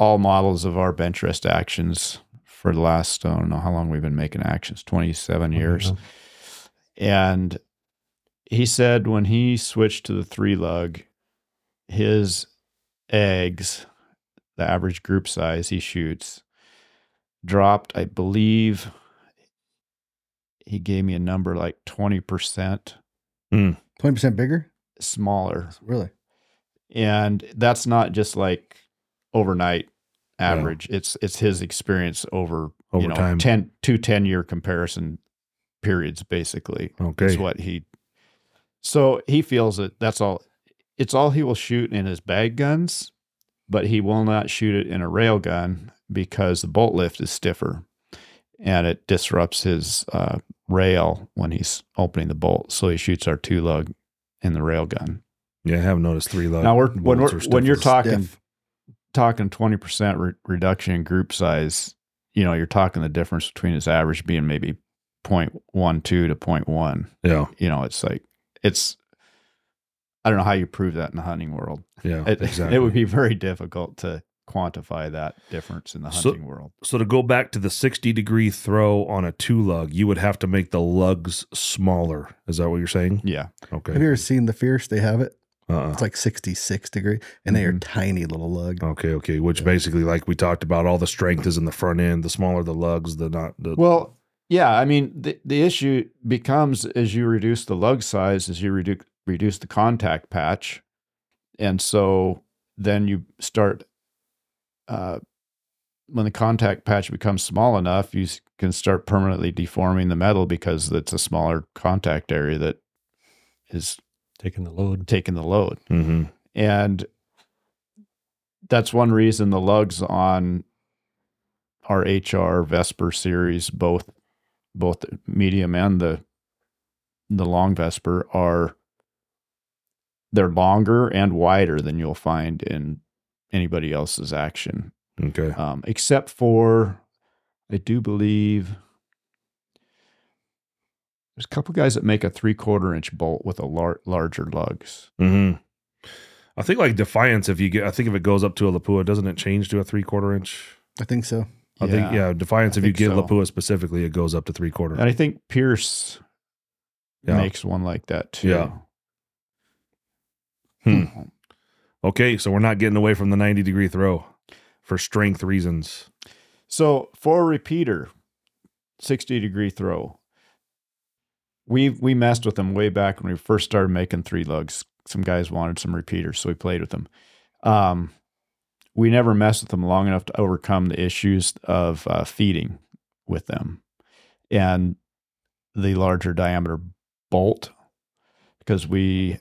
all models of our bench rest actions for the last I don't know how long we've been making actions, twenty seven years. And he said when he switched to the three lug, his aggs, the average group size he shoots, dropped, I believe he gave me a number like 20% hmm. Twenty percent bigger. smaller. Really? And that's not just like overnight average. It's it's his experience over, Over you know, time. 10 two 10 year comparison periods basically. Okay. is what he so he feels that that's all it's all he will shoot in his bag guns but he will not shoot it in a rail gun because the bolt lift is stiffer and it disrupts his uh, rail when he's opening the bolt so he shoots our two lug in the rail gun Yeah, I have noticed three lug. now we're when we're when you're talking Stiff. Talking 20% re- reduction in group size you know you're talking the difference between his average being maybe 0.12 to 0.1 Yeah. you know, it's like it's I don't know how you prove that in the hunting world. Yeah. It, exactly. *laughs* it would be very difficult to quantify that difference in the So- hunting world. So to go back to the 60 degree throw on a two lug, you would have to make the lugs smaller. Is that what you're saying? Yeah. Okay. Have you ever seen the Fierce? They have it. Uh-uh. It's like sixty six degree, and they are Mhm. tiny little lug. Okay, okay. Which basically, like we talked about, all the strength is in the front end. The smaller the lugs, the not the Well, yeah, I mean the the issue becomes as you reduce the lug size, as you reduce reduce the contact patch, and so then you start uh, when the contact patch becomes small enough, you can start permanently deforming the metal because it's a smaller contact area that is Taking the load. taking the load. hmm And that's one reason the lugs on our HR Vesper series, both both the medium and the the long Vesper are they're longer and wider than you'll find in anybody else's action. Okay. Um, except for I do believe there's a couple guys that make a three quarter inch bolt with a lar- larger lugs. hmm I think like Defiance, if you get, I think if it goes up to a Lapua, doesn't it change to a three quarter inch? I think so. I think yeah, Defiance. I if you get so. Lapua specifically, it goes up to three quarter. And I think Pierce Yeah. makes one like that too. Yeah. Hmm. Okay, so we're not getting away from the ninety degree throw for strength reasons. So for a repeater, 60 degree throw. We we messed with them way back when we first started making three lugs. Some guys wanted some repeaters, so we played with them. Um, we never messed with them long enough to overcome the issues of uh, feeding with them and the larger diameter bolt because we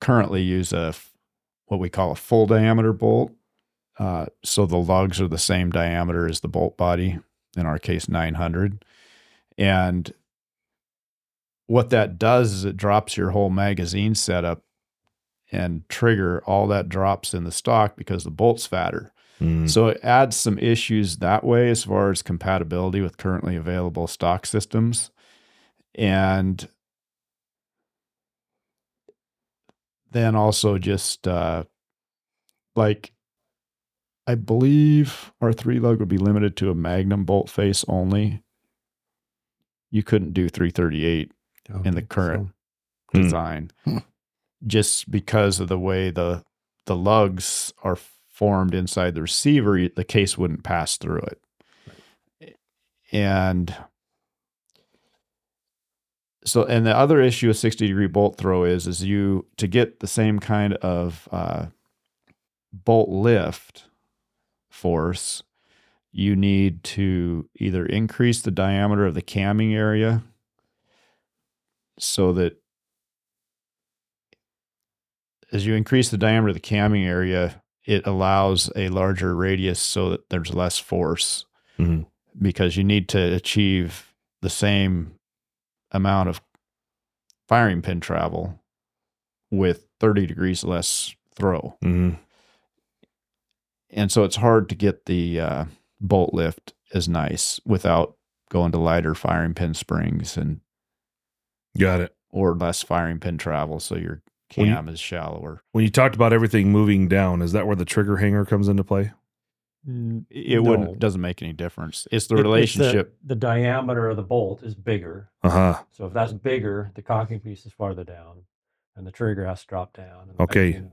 currently use a what we call a full diameter bolt uh, so the lugs are the same diameter as the bolt body, in our case, 900. And what that does is it drops your whole magazine setup and trigger. All that drops in the stock because the bolt's fatter. Mm. So it adds some issues that way as far as compatibility with currently available stock systems. And then also just uh, like I believe our three lug would be limited to a magnum bolt face only. You couldn't do 338 Don't in the current so. Hmm. design Hmm. just because of the way the the lugs are formed inside the receiver the case wouldn't pass through it and so and the other issue with 60 degree bolt throw is is you to get the same kind of uh, bolt lift force you need to either increase the diameter of the camming area so that as you increase the diameter of the camming area, it allows a larger radius so that there's less force Mhm. because you need to achieve the same amount of firing pin travel with 30 degrees less throw. hmm And so it's hard to get the uh, bolt lift as nice without going to lighter firing pin springs and Got it. or less firing pin travel so your When you- cam is shallower. When you talked about everything moving down, is that where the trigger hanger comes into play? It No. wouldn't doesn't make any difference. It's the It- it's relationship. the, diameter of the bolt is bigger. Uh huh. So if that's bigger, the cocking piece is farther down, and the trigger has to drop down. Okay. back unit-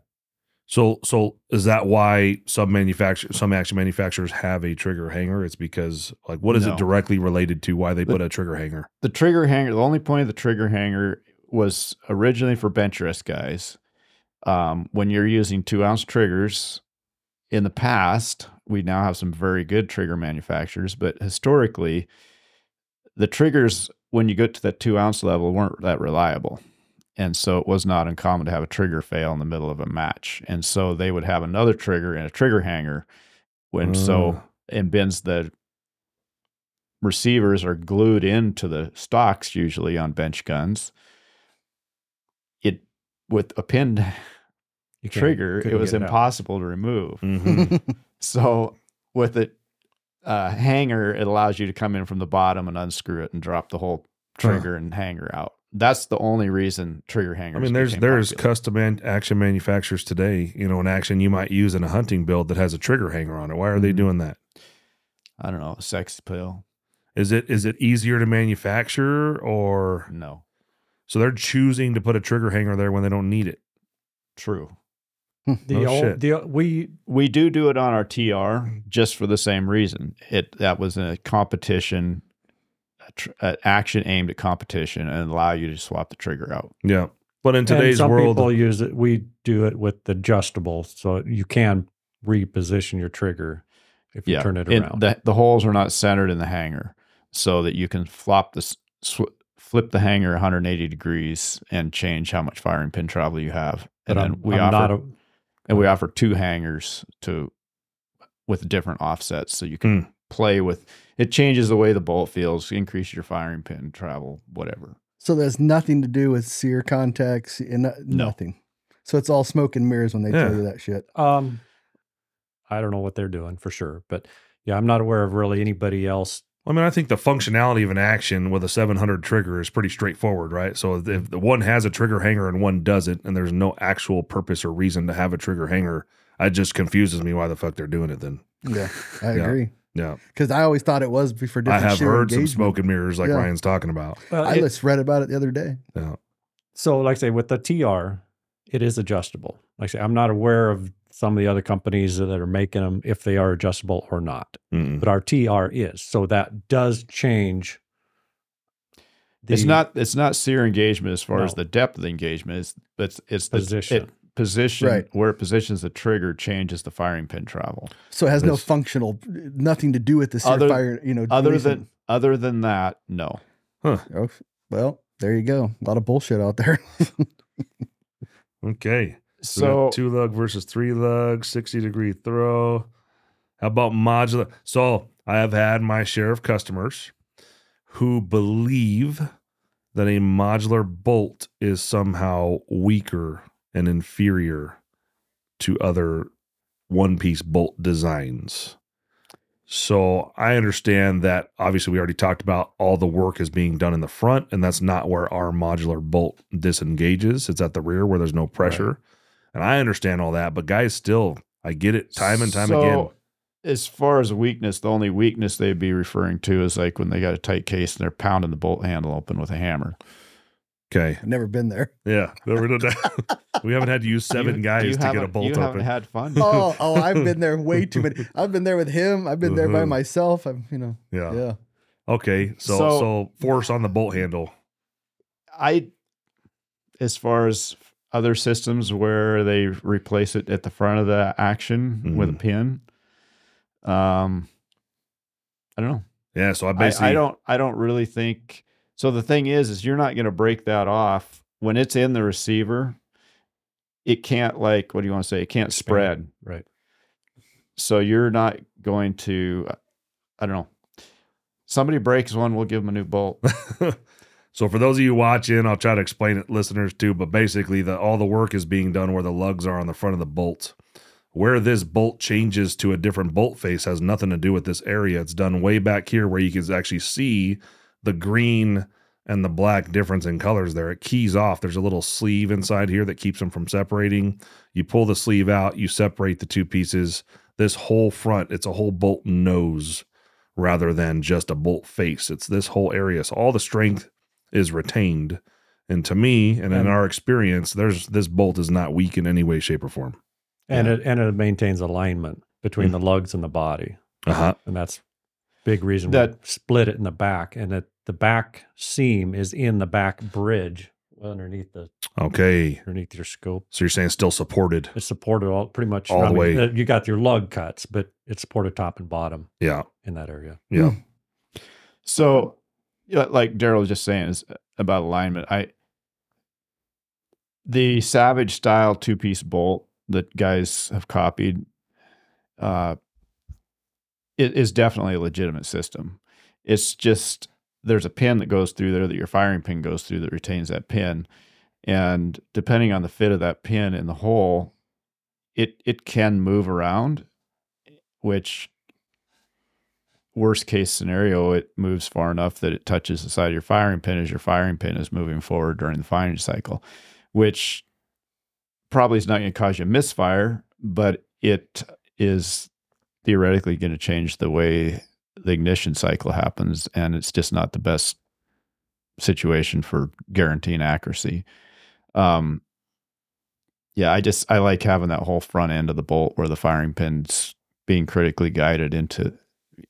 So, so is that why some manufacturers, some action manufacturers have a trigger hanger? It's because, like, what is No. it directly related to why they The- put a trigger hanger? the trigger hanger, the only point of the trigger hanger was originally for bench rest guys. Um, when you're using two ounce triggers, in the past, we now have some very good trigger manufacturers, but historically, the triggers, when you get to that two ounce level, weren't that reliable. And so it was not uncommon to have a trigger fail in the middle of a match. And so they would have another trigger and a trigger hanger. When so and in bins the receivers are glued into the stocks usually on bench guns. It with a pinned *laughs* You trigger, it couldn't was get out. impossible to remove. hmm *laughs* So with a uh, hanger, it allows you to come in from the bottom and unscrew it and drop the whole Huh. trigger and hanger out. That's the only reason trigger hangers. I mean, there's there's popular. custom man, action manufacturers today. You know, an action you might use in a hunting build that has a trigger hanger on it. Why are they Mhm. doing that? I don't know, a sex pill. Is it is it easier to manufacture or No, so they're choosing to put a trigger hanger there when they don't need it? true. The No old, shit. the we We do do it on our TR just for the same reason. It that was a competition, a tr- an action aimed at competition, and allow you to swap the trigger out. Yeah, but in today's some world, people use it. We do it with the adjustable, so you can reposition your trigger if you turn it around. The, the holes are not centered in the hanger, so that you can flop the sw- flip the hanger 180 degrees and change how much firing pin travel you have. but And I'm, we I'm offer not a, and we offer two hangers to with different offsets, so you can Hmm. Play with. It changes the way the bolt feels, increase your firing pin travel, whatever. So there's nothing to do with sear contacts and no- No. nothing. So it's all smoke and mirrors when they Yeah. tell you that shit. Um, I don't know what they're doing for sure, but yeah, I'm not aware of really anybody else. I mean, I think the functionality of an action with a 700 trigger is pretty straightforward, right? So if the one has a trigger hanger and one doesn't, and there's no actual purpose or reason to have a trigger hanger, it just confuses me why the fuck they're doing it. Then, Yeah, I Yeah. agree. Yeah, Because I always thought it was for I have sear heard some engagement. smoke and mirrors like Yeah. Ryan's talking about. Well, I it- just read about it the other day. Yeah, so, like I say, with the TR, it is adjustable. Like I say, I'm not aware of some of the other companies that are making them if they are adjustable or not, Mm-mm. but our TR is. So that does change. it's not it's not sear engagement as far as the depth of the engagement. It's it's it's the Position. it, position Right. where it positions the trigger changes the firing pin travel. So it has no functional, nothing to do with the Other- fire. You know, Other releasing- than other than that, no. Oh, well, there you go. A lot of bullshit out there. *laughs* Okay. So, So two lug versus three lug, 60 degree throw. How about modular? So I have had my share of customers who believe that a modular bolt is somehow weaker and inferior to other one piece bolt designs. So I understand that obviously we already talked about all the work is being done in the front, and that's not where our modular bolt disengages. It's at the rear where there's no pressure. And I understand all that, but guys still I get it time and time so, again. As far as weakness, the only weakness they'd be referring to is like when they got a tight case and they're pounding the bolt handle open with a hammer. Okay. I've never been there. Yeah. Never did that. we haven't had to use seven You- guys to get a bolt You haven't open. had fun. Oh, *laughs* oh, I've been there way too many. I've been there with him. I've been there by Mhm. myself. I'm, you know, yeah. yeah. Okay. So, so So- force on the bolt handle. I, as far as other systems where they replace it at the front of the action with a Mhm. pin, um, I don't know. Yeah, so I I, basically I don't I don't really think so the thing is is you're not going to break that off when it's in the receiver it can't like what do you want to say it can't spread Right. so you're not going to I don't know somebody breaks one we'll give them a new bolt *laughs* so for those of you watching, I'll try to explain it, listeners too. But basically, the all the work is being done where the lugs are on the front of the bolt. Where this bolt changes to a different bolt face has nothing to do with this area. It's done way back here where you can actually see the green and the black difference in colors there. It keys off. There's a little sleeve inside here that keeps them from separating. You pull the sleeve out, you separate the two pieces. This whole front, it's a whole bolt nose rather than just a bolt face. It's this whole area. So all the strength is retained. And to me, and in our experience, there's this bolt is not weak in any way, shape, or form. And Yeah. it and it maintains alignment between the lugs and the body. Uh-huh. And that's big reason That- we split it in the back. And that the back seam is in the back bridge underneath the Okay. underneath your scope. So you're saying still supported. It's supported all pretty much All the way. uh, You got your lug cuts, but it's supported top and bottom Yeah. in that area. Yeah. So, like Daryle was just saying is about alignment. I the Savage style two piece bolt that guys have copied, uh, it is definitely a legitimate system. It's just there's a pin that goes through there that your firing pin goes through that retains that pin, and depending on the fit of that pin in the hole, it it can move around, which worst case scenario, it moves far enough that it touches the side of your firing pin as your firing pin is moving forward during the firing cycle, which probably is not going to cause you a misfire, but it is theoretically going to change the way the ignition cycle happens. And it's just not the best situation for guaranteeing accuracy. Um, yeah, I just I like having that whole front end of the bolt where the firing pin's being critically guided into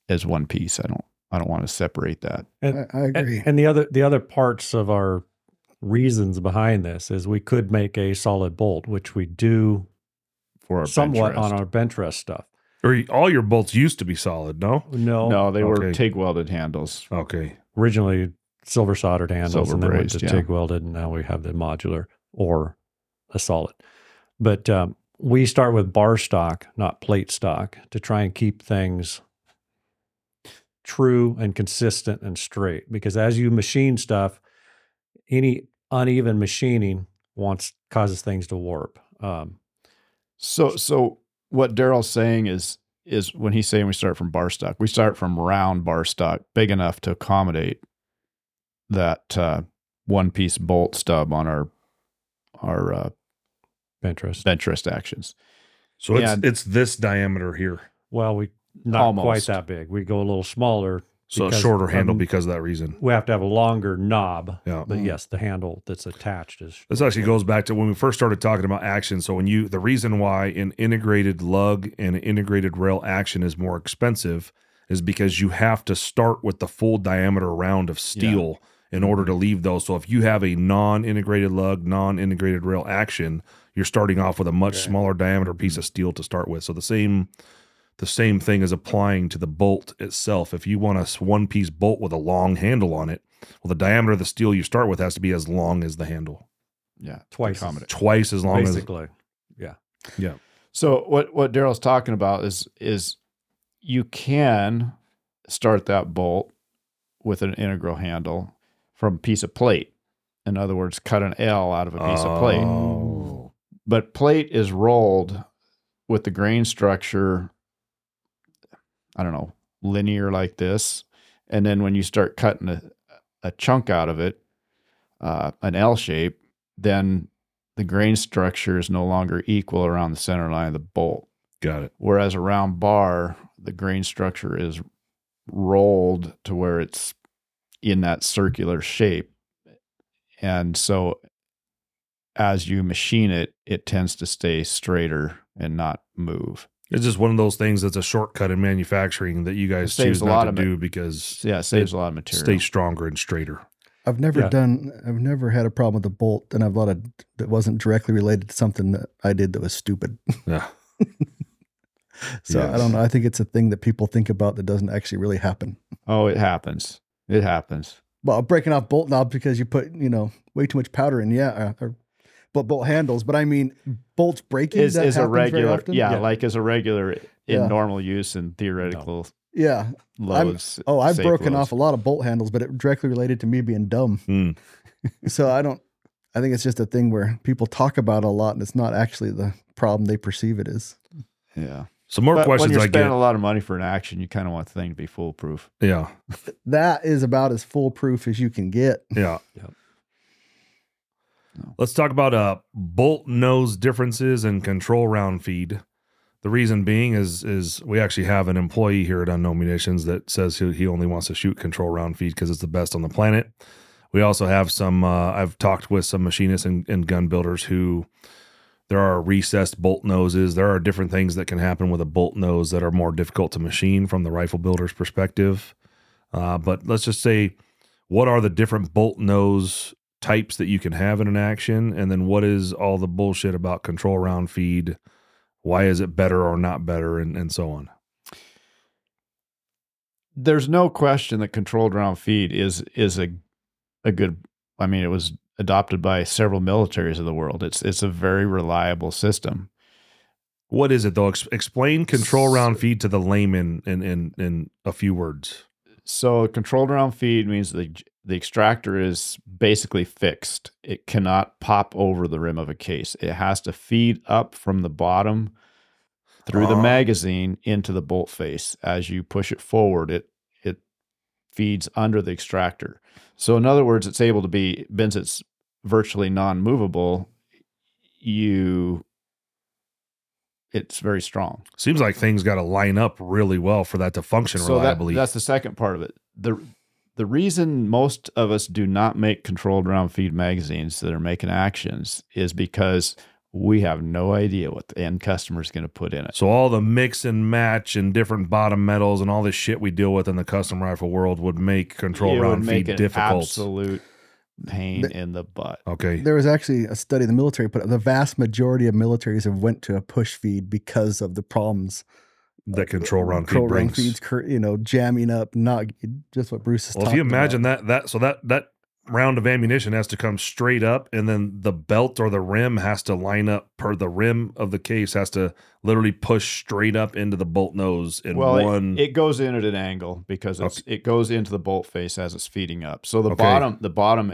as one piece. I don't I don't want to separate that. And, I, I agree. and, and the other the other parts of our reasons behind this is we could make a solid bolt, which we do For our bench somewhat rest. on our bench rest stuff. Or all your bolts used to be solid, no? No, No, they were TIG welded handles. Okay. originally silver soldered handles Silver and then went to yeah. TIG welded and now we have the modular or a solid. But um, we start with bar stock, not plate stock, to try and keep things true and consistent and straight. Because as you machine stuff, any uneven machining wants causes things to warp. Um, So so what Daryle's saying is is when he's saying we start from bar stock, we start from round bar stock, big enough to accommodate that uh, one piece bolt stub on our our uh, bench rest. actions. So it's And- it's this diameter here. Well, we not quite that big. We go a little smaller. So a shorter handle um, because of that reason. We have to have a longer knob. Yeah. But yes, the handle that's attached is This actually goes back to when we first started talking about action. So when you the reason why an integrated lug and an integrated rail action is more expensive is because you have to start with the full diameter round of steel in order to leave those. So if you have a non-integrated lug, non-integrated rail action, you're starting off with a much Right. smaller diameter piece of steel to start with. So the same the same thing is applying to the bolt itself. If you want a one piece bolt with a long handle on it, well, the diameter of the steel you start with has to be as long as the handle, Yeah, twice as- twice as long basically. as yeah, yeah. So what what Daryle's talking about is is you can start that bolt with an integral handle from a piece of plate. In other words, cut an L out of a piece of plate. Oh. But plate is rolled with the grain structure I don't know, linear like this. And then when you start cutting a, a chunk out of it, uh, an L shape, then the grain structure is no longer equal around the center line of the bolt. Got it. Whereas a round bar, the grain structure is rolled to where it's in that circular shape. And so as you machine it, it tends to stay straighter and not move. It's just one of those things that's a shortcut in manufacturing that you guys choose a not lot to of do because yeah, it saves a lot of material. stay stronger and straighter. I've never Yeah. done. I've never had a problem with the bolt, and I've thought of that wasn't directly related to something that I did that was stupid. *laughs* Yeah. So I don't know. I think it's a thing that people think about that doesn't actually really happen. Oh, it happens. It happens. Well, breaking off bolt knobs because you put you know way too much powder in, yeah, uh, or but bolt handles. But I mean, bolts breaking Is that is a happens very regular, often? yeah, Yeah. like as a regular in Yeah. normal use and theoretical yeah. loads. Oh, I've broken loads. off a lot of bolt handles, but it directly related to me being dumb. Hmm. *laughs* so I don't. I think it's just a thing where people talk about it a lot, and it's not actually the problem they perceive it is. Yeah. Some more but questions when you're I spending get. a lot of money for an action, you kind of want the thing to be foolproof. Yeah, That is about as foolproof as you can get. yeah. Yep. Let's talk about uh bolt nose differences and control round feed. The reason being is is we actually have an employee here at Unknown Munitions that says he, he only wants to shoot control round feed because it's the best on the planet. We also have some. Uh, I've talked with some machinists and, and gun builders who there are recessed bolt noses. There are different things that can happen with a bolt nose that are more difficult to machine from the rifle builder's perspective. Uh, but let's just say, what are the different bolt nose types that you can have in an action, and then what is all the bullshit about control round feed? Why is it better or not better, and, and so on? There's no question that controlled round feed is is a a good. I mean, it was adopted by several militaries of the world. It's it's a very reliable system. What is it though? Ex- explain control round feed to the layman in in in a few words. So controlled round feed means the the extractor is basically fixed. It cannot pop over the rim of a case. It has to feed up from the bottom through the Ah. magazine into the bolt face. As you push it forward, it it feeds under the extractor. So in other words, it's able to be since it's virtually non-movable, you it's very strong. Seems like things got to line up really well for that to function so that, reliably. that's the second part of it. The the reason most of us do not make controlled round feed magazines that are making actions is because we have no idea what the end customer is going to put in it. so all the mix and match and different bottom metals and all this shit we deal with in the custom rifle world would make control it round would make feed an difficult. absolute pain The- in the butt. Okay. There was actually a study the military put. The vast majority of militaries have went to a push feed because of the problems That control round feed control round brings. feeds, cur- you know, jamming up, not just what Bruce is. Talking Well, if you imagine that that so that that round of ammunition has to come straight up, and then the belt or the rim has to line up per the rim of the case has to literally push straight up into the bolt nose in well, it- one. it, goes in at an angle because it's, it goes into the bolt face as it's feeding up. So the Okay. bottom the bottom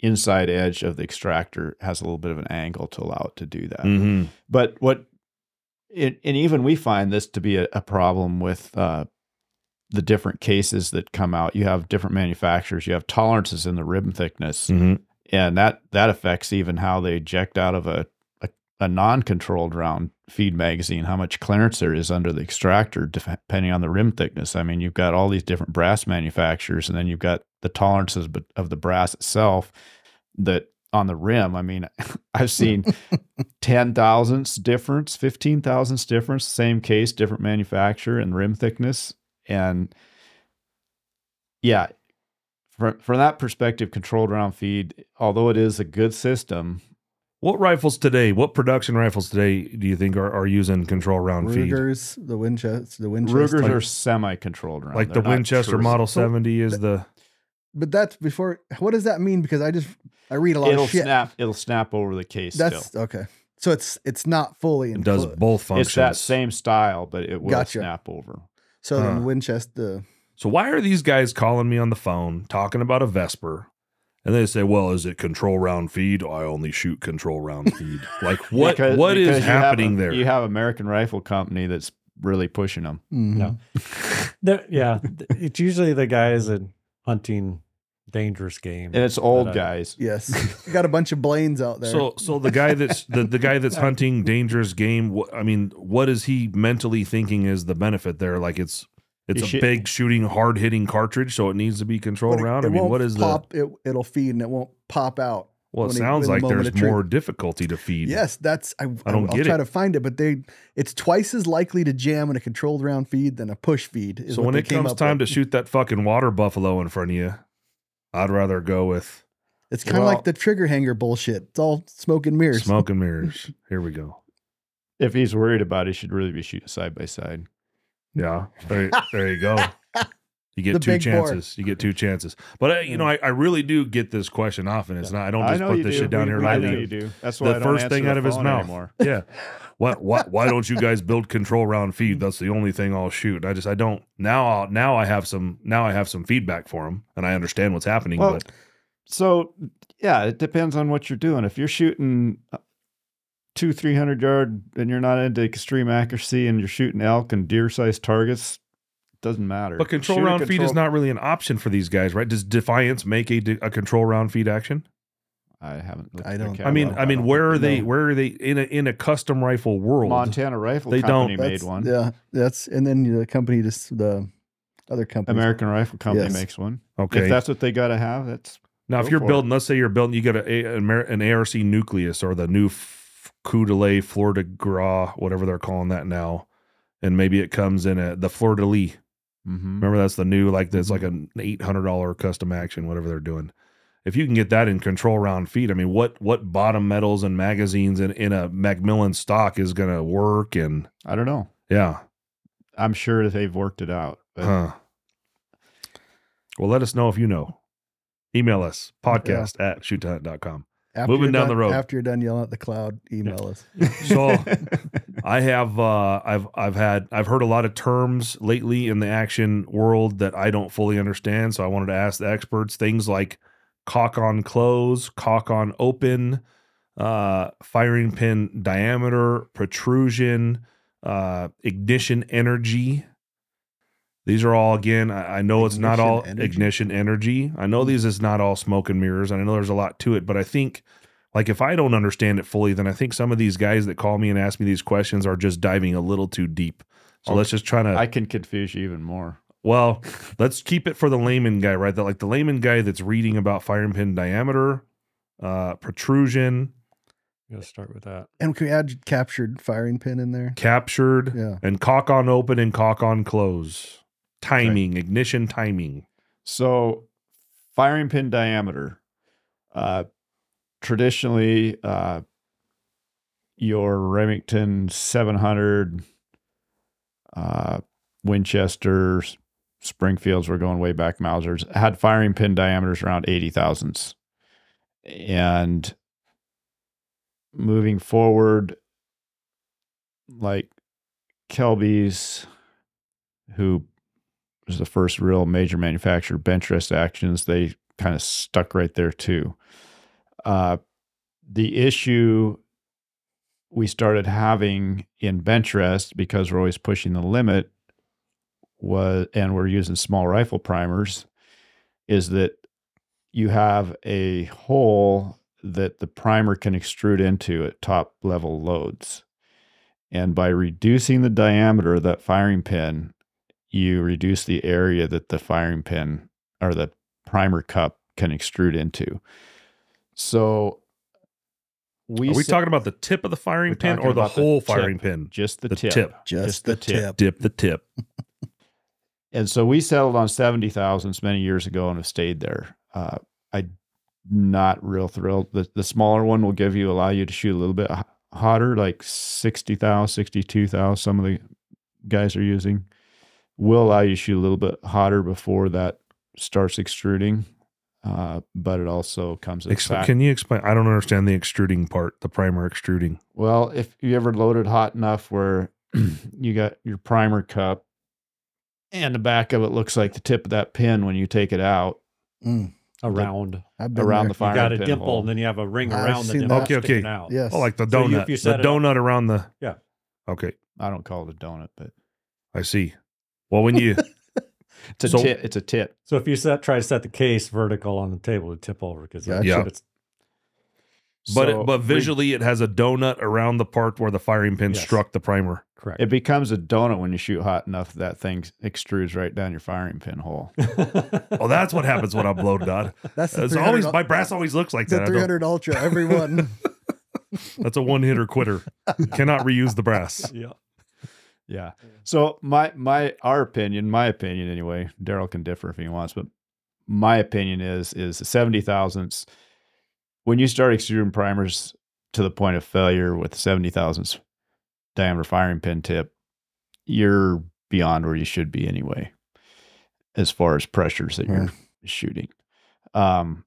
inside edge of the extractor has a little bit of an angle to allow it to do that. Mhm. But what, it, and even we find this to be a, a problem with uh, the different cases that come out. You have different manufacturers. You have tolerances in the rim thickness, Mhm. and that that affects even how they eject out of a a, a non-controlled round feed magazine. How much clearance there is under the extractor, depending on the rim thickness. I mean, you've got all these different brass manufacturers, and then you've got the tolerances but- of the brass itself that on the rim. I mean, *laughs* I've seen *laughs* ten thousandths difference, fifteen thousandths difference, same case, different manufacturer and rim thickness, and yeah, from from that perspective, controlled round feed, although it is a good system, What rifles today? What production rifles today do you think are, are using control round feed? Rugers, the Winchester, the Winchester, Ruger's are semi-controlled round, Like the They're not Winchester true. Model So- 70 is the but that's before. What does that mean? Because I just I read a lot It'll of shit. snap. It'll snap over the case. That's still. okay. So it's it's not fully it does both functions. It's that same style, but it will Gotcha. snap over. So Huh. then Winchester. So why are these guys calling me on the phone talking about a Vesper? And they say, "Well, is it control round feed? I only shoot control round feed." *laughs* Like what? Because- what is because you have happening a- there? You have American Rifle Company that's really pushing them. Mhm. No. *laughs* Yeah, it's usually the guys that hunting dangerous game. And it's old But, uh, guys. Yes, *laughs* you got a bunch of Blaines out there. So, so the guy that's the, the guy that's *laughs* hunting dangerous game. wh- I mean, what is he mentally thinking is the benefit there? Like it's it's He a should- big shooting, hard hitting cartridge, so it needs to be control But it- round. it I mean, won't what is the? pop? It it'll feed and it won't pop out. Well, it sounds in the like moment there's of truth. more difficulty to feed. Yes, that's I. I don't will get try it. to find it, but they it's twice as likely to jam in a controlled round feed than a push feed. is So when it comes time with. to shoot that fucking water buffalo in front of you, I'd rather go with it's kind of Well- like the trigger hanger bullshit. It's all smoke and mirrors. smoke and *laughs* mirrors. Here we go. if he's worried about it, he should really be shooting side by side. Yeah, there, there you go. *laughs* You get The two chances. You get two chances. But uh, you know, I, I really do get this question often. It's not. I don't just know put this do. shit down We- here I know lightly. you do. That's why The I don't first thing out of his mouth. anymore. Yeah. *laughs* Why, why, why don't you guys build control round feed? That's the only thing I'll shoot. I just I don't now. I'll, now I have some now I have some feedback for him, and I understand what's happening. Well, but So yeah, it depends on what you're doing. If you're shooting two, three hundred yard and you're not into extreme accuracy and you're shooting elk and deer sized targets, doesn't matter. but control Shoot a round feed is not really an option for these guys, right? Does Defiance make a, a control round feed action? I haven't. Looked I don't- I mean. I mean, don't where are they? know. Where are they in a in a custom rifle world? Montana Rifle They Company don't- made That's- one. Yeah, that's and then the company just the other company. American Rifle Company Yes. makes one. Okay, If that's what they got to have, that's Now, if you're for it. building, let's say you're building, you got a, a- an ARC nucleus or the new F- Coup de lait Fleur de Gras, whatever they're calling that now, and maybe it comes in a the Fleur de lis. Mm-hmm. Remember that's the new like that's like an eight hundred dollar custom action, whatever they're doing. If you can get that in control round feet, I mean, what what bottom metals and magazines in, in a McMillan stock is going to work? And I don't know. yeah, I'm sure that they've worked it out. But huh. Well, let us know if you know. Email us podcast at shoothunt.com. After moving down done- the road. After you're done yelling at the cloud, email us. *laughs* So I have uh I've I've had I've heard a lot of terms lately in the action world that I don't fully understand. So I wanted to ask the experts things like cock on close, cock on open, uh firing pin diameter, protrusion, uh ignition energy. These are all again, I, I know it's not all Ignition energy? ignition energy. I know these is not all smoke and mirrors, and I know there's a lot to it, but I think like if I don't understand it fully, then I think some of these guys that call me and ask me these questions are just diving a little too deep. So let's just try to I can confuse you even more. well, let's keep it for the layman guy, right? That like the layman guy that's reading about firing pin diameter, uh, protrusion, Gotta start with that. And can we add captured firing pin in there? captured, Yeah. and cock on open and cock on close. Timing, ignition timing. So, firing pin diameter. Uh, traditionally, uh, your Remington 700, uh, Winchesters, Springfields, we're going way back, Mausers, had firing pin diameters around 80 thousandths. And moving forward, like Kelbly's, who was the first real major manufacturer, bench rest actions, they kind of stuck right there too. Uh, the issue we started having in bench rest because we're always pushing the limit was, and we're using small rifle primers, is that you have a hole that the primer can extrude into at top level loads. And by reducing the diameter of that firing pin, you reduce the area that the firing pin or the primer cup can extrude into. So we Are we sa- talking about the tip of the firing pin or the about the whole tip. firing pin? just the, the tip. tip. Just, the, tip. Dip the tip. *laughs* And so we settled on 70 thousandths many years ago and have stayed there. Uh, I'm not real thrilled. The, the smaller one will give you, allow you to shoot a little bit hotter, like 60 thou, 62 thou, some of the guys are using. Will allow you to shoot a little bit hotter before that starts extruding. Uh, but it also comes Ex- fact- can you explain? I don't understand the extruding part, the primer extruding. Well, if you ever loaded hot enough where *clears throat* you got your primer cup and the back of it looks like the tip of that pin when you take it out Mm, Around. Around there. the fire. You got a dimple, hole. and then you have a ring I've around the dimple. Okay, okay. out. Yes. Oh, like the So you- donut. you the set it up- donut around the. Yeah. Okay, I don't call it a donut, but I see. Well, when you *laughs* it's a So- tit. It's a tit. So if you set try to set the case vertical on the table, it tip over because Gotcha. Yeah. it's but So it, but we- visually it has a donut around the part where the firing pin Yes. struck the primer. correct. it becomes a donut when you shoot hot enough. That thing extrudes right down your firing pin hole. *laughs* Oh, that's what happens when I'm blown dot. *laughs* That's It's always my brass always looks like the that. 300 Ultra, every one. That's a one hitter quitter. Cannot reuse the brass. yeah. Yeah. So my my our opinion, my opinion anyway, Daryle can differ if he wants, but my opinion is is the seventy thousandths. When you start extruding primers to the point of failure with seventy thousandths diameter firing pin tip, you're beyond where you should be anyway, as far as pressures that you're shooting. Um,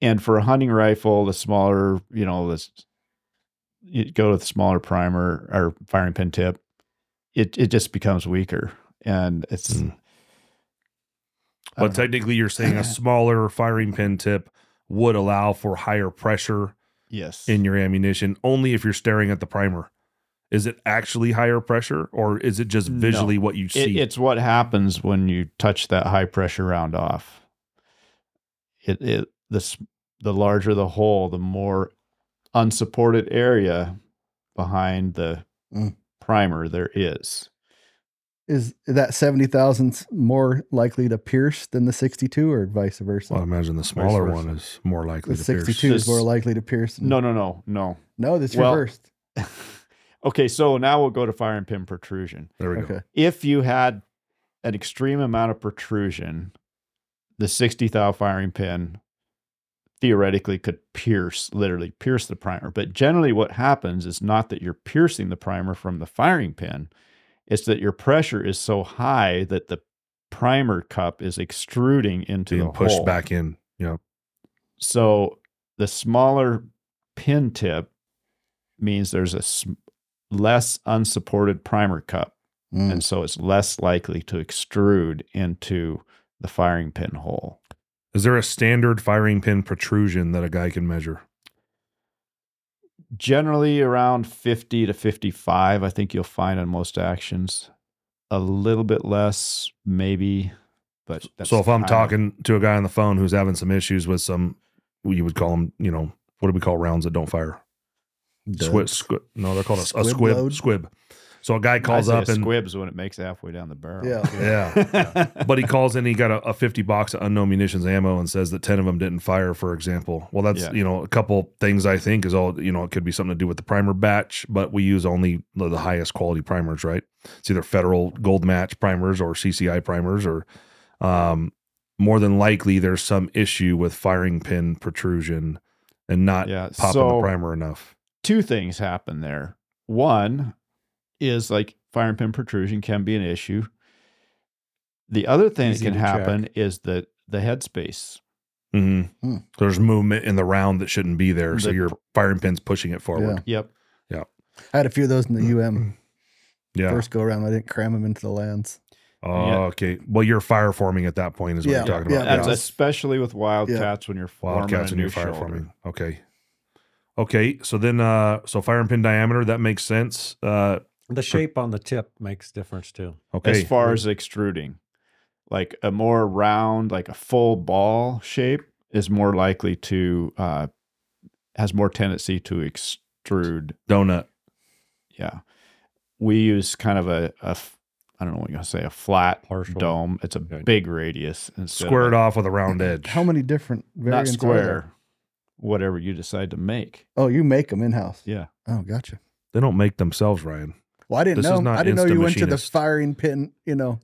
and for a hunting rifle, the smaller, you know, this you go with a smaller primer or firing pin tip, it it just becomes weaker, and it's. Mm. I But know. technically, you're saying a *clears throat* smaller firing pin tip would allow for higher pressure yes, in your ammunition only if you're staring at the primer. Is it actually higher pressure or is it just No. visually what you It, see? it's what happens when you touch that high pressure round off. It it the the larger the hole, the more unsupported area behind the Mm. primer there is. Is that 70,000 more likely to pierce than the 62 or vice versa? well, I imagine the smaller one is more likely the to pierce. 62 is more likely to pierce. No, no, no, no. No, that's Well- reversed. *laughs* okay, so now we'll go to fire and pin protrusion. There we go. Okay. If you had an extreme amount of protrusion, the 60 thou firing pin theoretically could pierce, literally pierce the primer. But generally, what happens is not that you're piercing the primer from the firing pin, it's that your pressure is so high that the primer cup is extruding into Being the pushed hole. back in. Yeah. So the smaller pin tip means there's a s- less unsupported primer cup. Mm. And so it's less likely to extrude into the firing pin hole. Is there a standard firing pin protrusion that a guy can measure? Generally around 50 to 55, I think you'll find on most actions. A little bit less, maybe. But that's so if I'm talking to a guy on the phone who's having some issues with some, you would call them, you know, what do we call rounds that don't fire? Squib, squib. No, they're called a, a Squib squib. Load? Squib. So a guy calls up a and squibs when it makes halfway down the barrel. *laughs* Yeah. Yeah, but he calls in, he got a, a 50 box of unknown munitions ammo and says that 10 of them didn't fire, for example. Well, that's, Yeah. you know, a couple things I think is all, you know, it could be something to do with the primer batch, but we use only the, the highest quality primers, right? It's either federal gold match primers or CCI primers, or um, more than likely there's some issue with firing pin protrusion and not yeah. popping the primer enough. two things happen there. One is like firing pin protrusion can be an issue. The other thing Easy that can to check. happen is the the headspace. hmm Hmm. There's movement in the round that shouldn't be there. So your firing pin's pushing it forward. Yep. Yep. I had a few of those in the UM Yeah. first go around. I didn't cram them into the lands. Oh, Yeah. okay. Well, you're fire forming at that point, is what Yeah, you're talking yeah, about. That's Yeah. especially with wildcats when you're Wildcats a and new your fire shoulder. forming. Okay. Okay. So then, uh, so fire and pin diameter, that makes sense. Uh, The shape on the tip makes difference too. okay. As far as extruding, like a more round, like a full ball shape is more likely to uh, has more tendency to extrude donut. Yeah. We use kind of a, a I don't know what you're going to say, a flat Partial. dome. It's a Okay. big radius. and Squared a- off with a round edge. How many different Not variants? are there? square, whatever you decide to make. Oh, you make them in house. Yeah. Oh, gotcha. They don't make themselves, Ryan. Well, I didn't This know. I didn't know you went to the firing pin. You know,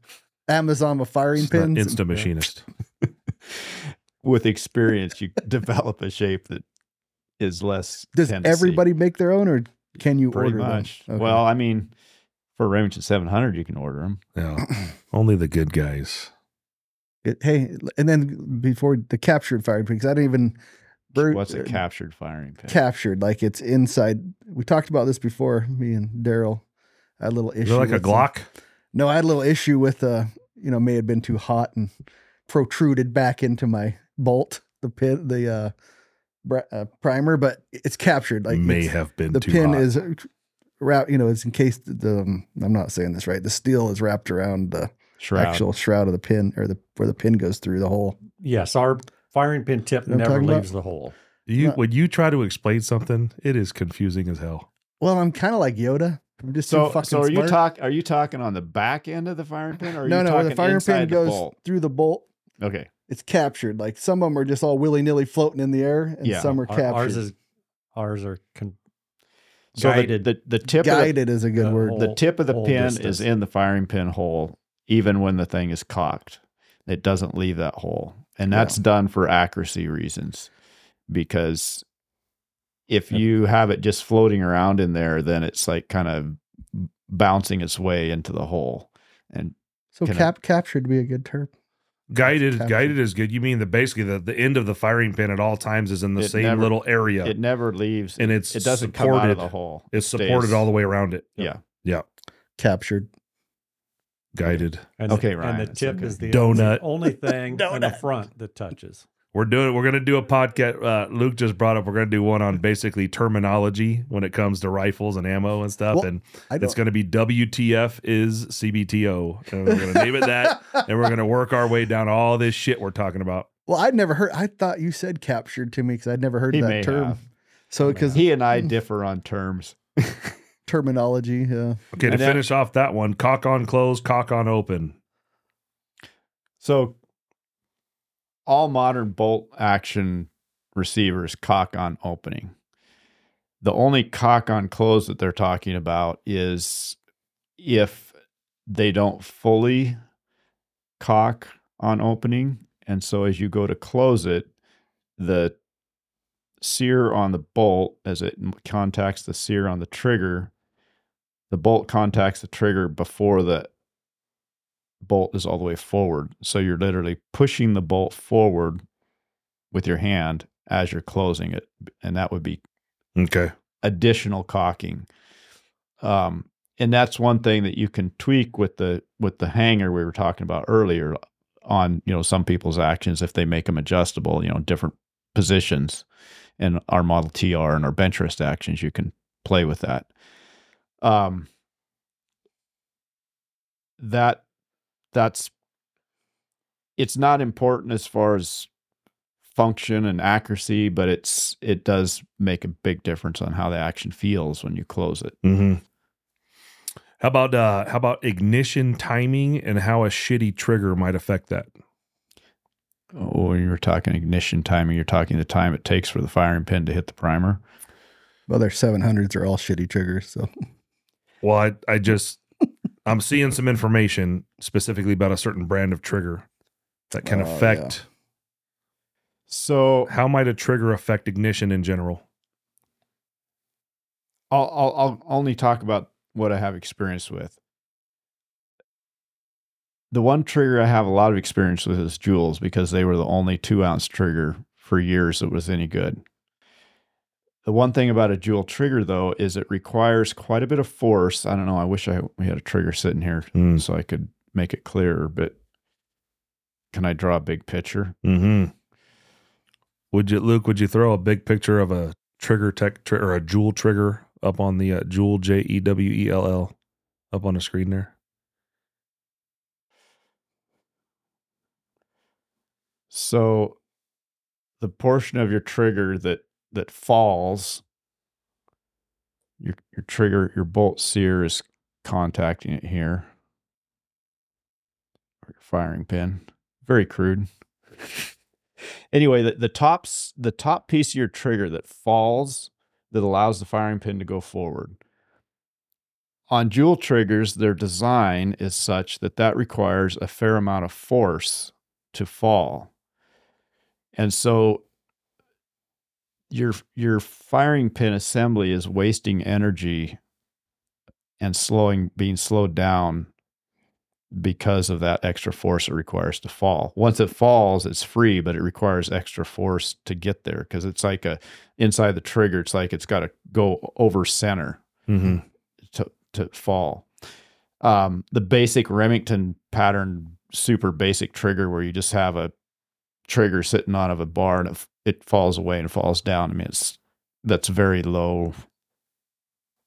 Amazon with firing It's not pins. and- Insta machinist. *laughs* With experience, you *laughs* develop a shape that is less. Does tendency. everybody make their own, or can you Pretty order them? Okay. Well, I mean, for Remington 700, you can order them. Yeah. *clears throat* Only the good guys. It- hey, and then before the captured firing pin, because I didn't even. Bru- What's a uh, captured firing pin? captured? Like it's inside. We talked about this before. Me and Daryle had a little issue. Is it like a with some- Glock? No, I had a little issue with uh, you know, may have been too hot and protruded back into my bolt, the pin, the uh, bra- uh primer, but it's captured. Like May have been the too pin hot. is wrapped. You know, it's encased. The um, I'm not saying this right. The steel is wrapped around the Shroud. actual shroud of the pin, or the where the pin goes through the hole. Yes, our firing pin tip You know never talking about? leaves the hole. you Not- when you try to explain something, it is confusing as hell. Well, I'm kind of like Yoda. I'm just So, too fucking so are you talk? Are you talking on the back end of the firing pin, or are no, you no, talking the firing pin the goes bolt? through the bolt. Okay, It's captured. Like some of them are just all willy nilly floating in the air, and Yeah. some are Our- captured. ours is ours are con- so the, guided. the the tip of the, Guided is a good word. hole. the tip of the pin distance. is in the firing pin hole, even when the thing is cocked. It doesn't leave that hole, and Yeah. that's done for accuracy reasons, because if you have it just floating around in there, then it's like kind of bouncing its way into the hole. And So cap captured would be a good term. Guided, Captured. guided is good. You mean the basically the, the end of the firing pin at all times is in the It same never- little area. it never leaves. And it's it doesn't come out of supported. the hole. it's It supported all the way around it. Yeah. Yeah. Captured. Guided. And Okay, the, And the tip okay. is the Donut. only thing on the *laughs* front that touches. We're doing. We're gonna do a podcast. Uh, Luke just brought up. We're gonna do one on basically terminology when it comes to rifles and ammo and stuff. Well, and it's gonna be WTF is CBTO, and we're gonna name it that. *laughs* And we're gonna work our way down all this shit we're talking about. well, I'd never heard. I thought you said captured to me because I'd never heard He that may term. have. So because He and I differ on terms. *laughs* terminology. Yeah. Okay, to And that- finish off that one, cock on close, cock on open. So all modern bolt action receivers cock on opening. The only cock on close that they're talking about is if they don't fully cock on opening. And so as you go to close it, the sear on the bolt, as it contacts the sear on the trigger, the bolt contacts the trigger before the bolt is all the way forward. So you're literally pushing the bolt forward with your hand as you're closing it. And that would be Okay. additional cocking. Um, and that's one thing that you can tweak with the with the hanger we were talking about earlier on you know some people's actions if they make them adjustable you know different positions and our model tr and our bench rest actions you can play with that um that that's it's not important as far as function and accuracy but it's it does make a big difference on how the action feels when you close it Mm-hmm. How about uh how about ignition timing and how a shitty trigger might affect that? oh when you're talking ignition timing you're talking the time it takes for the firing pin to hit the primer Well, their 700s are all shitty triggers. So Well, I I just I'm seeing some information specifically about a certain brand of trigger that can Oh, affect so how might a trigger affect ignition in general? I'll, I'll I'll only talk about what I have experience with. The one trigger I have a lot of experience with is Jewells because they were the only two ounce trigger for years that was any good. The one thing about a Jewell trigger though is it requires quite a bit of force. I don't know. I wish I we had a trigger sitting here Mm. so I could make it clearer. But can I draw a big picture? Mm-hmm. Would you, Luke? Would you throw a big picture of a trigger tech tri- or a Jewell trigger up on the uh, Jewell J E W E L L up on the screen there? So the portion of your trigger that that falls, your your trigger, your bolt sear is contacting it here. Or your firing pin. Very crude. anyway, the, the tops the top piece of your trigger that falls that allows the firing pin to go forward. On Jewell triggers, their design is such that that requires a fair amount of force to fall. And so your your firing pin assembly is wasting energy and slowing being slowed down because of that extra force it requires to fall. Once it falls, it's free, but it requires extra force to get there because it's like a inside the trigger, it's like it's got to go over center Mm-hmm. to to fall. Um, the basic Remington pattern, super basic trigger where you just have a trigger sitting on of a bar and it, it falls away and falls down. I mean, it's that's very low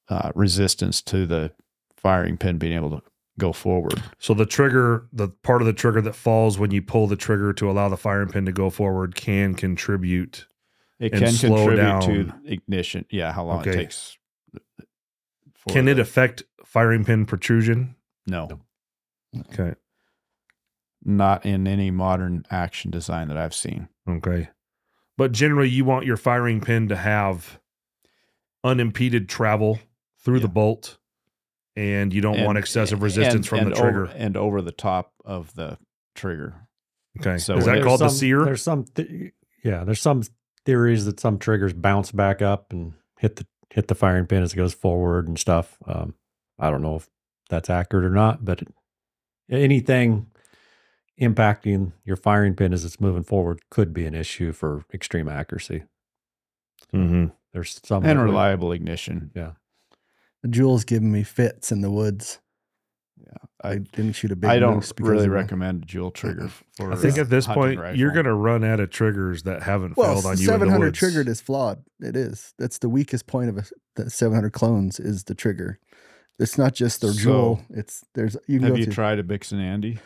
uh, resistance to the firing pin being able to go forward. So the trigger, the part of the trigger that falls when you pull the trigger to allow the firing pin to go forward, can contribute. It And can slow contribute to down. ignition. Yeah, how long Okay. it takes. for Can it affect firing pin protrusion? No, Okay. not in any modern action design that I've seen. Okay. But generally, you want your firing pin to have unimpeded travel through the bolt, and you don't want excessive resistance and- from and the trigger. over, and over the top of the trigger. okay. so Is that called the sear? There's some, th- yeah, there's some theories that some triggers bounce back up and hit the hit the firing pin as it goes forward and stuff. Um, I don't know if that's accurate or not, but anything impacting your firing pin as it's moving forward could be an issue for extreme accuracy. hmm There's some and that would- reliable ignition. Yeah. The Jewell's giving me fits in the woods. Yeah, I I didn't shoot a big. I don't really recommend a Jewell trigger f- *laughs* for. I think uh, at this hunting point you're gonna run out of triggers that haven't Well, failed on you. the 700 woods. triggered is flawed. It is. That's the weakest point of a, the 700 clones is the trigger. It's not just the So, Jewell. It's there's you can Have go you to tried a Bix'n Andy?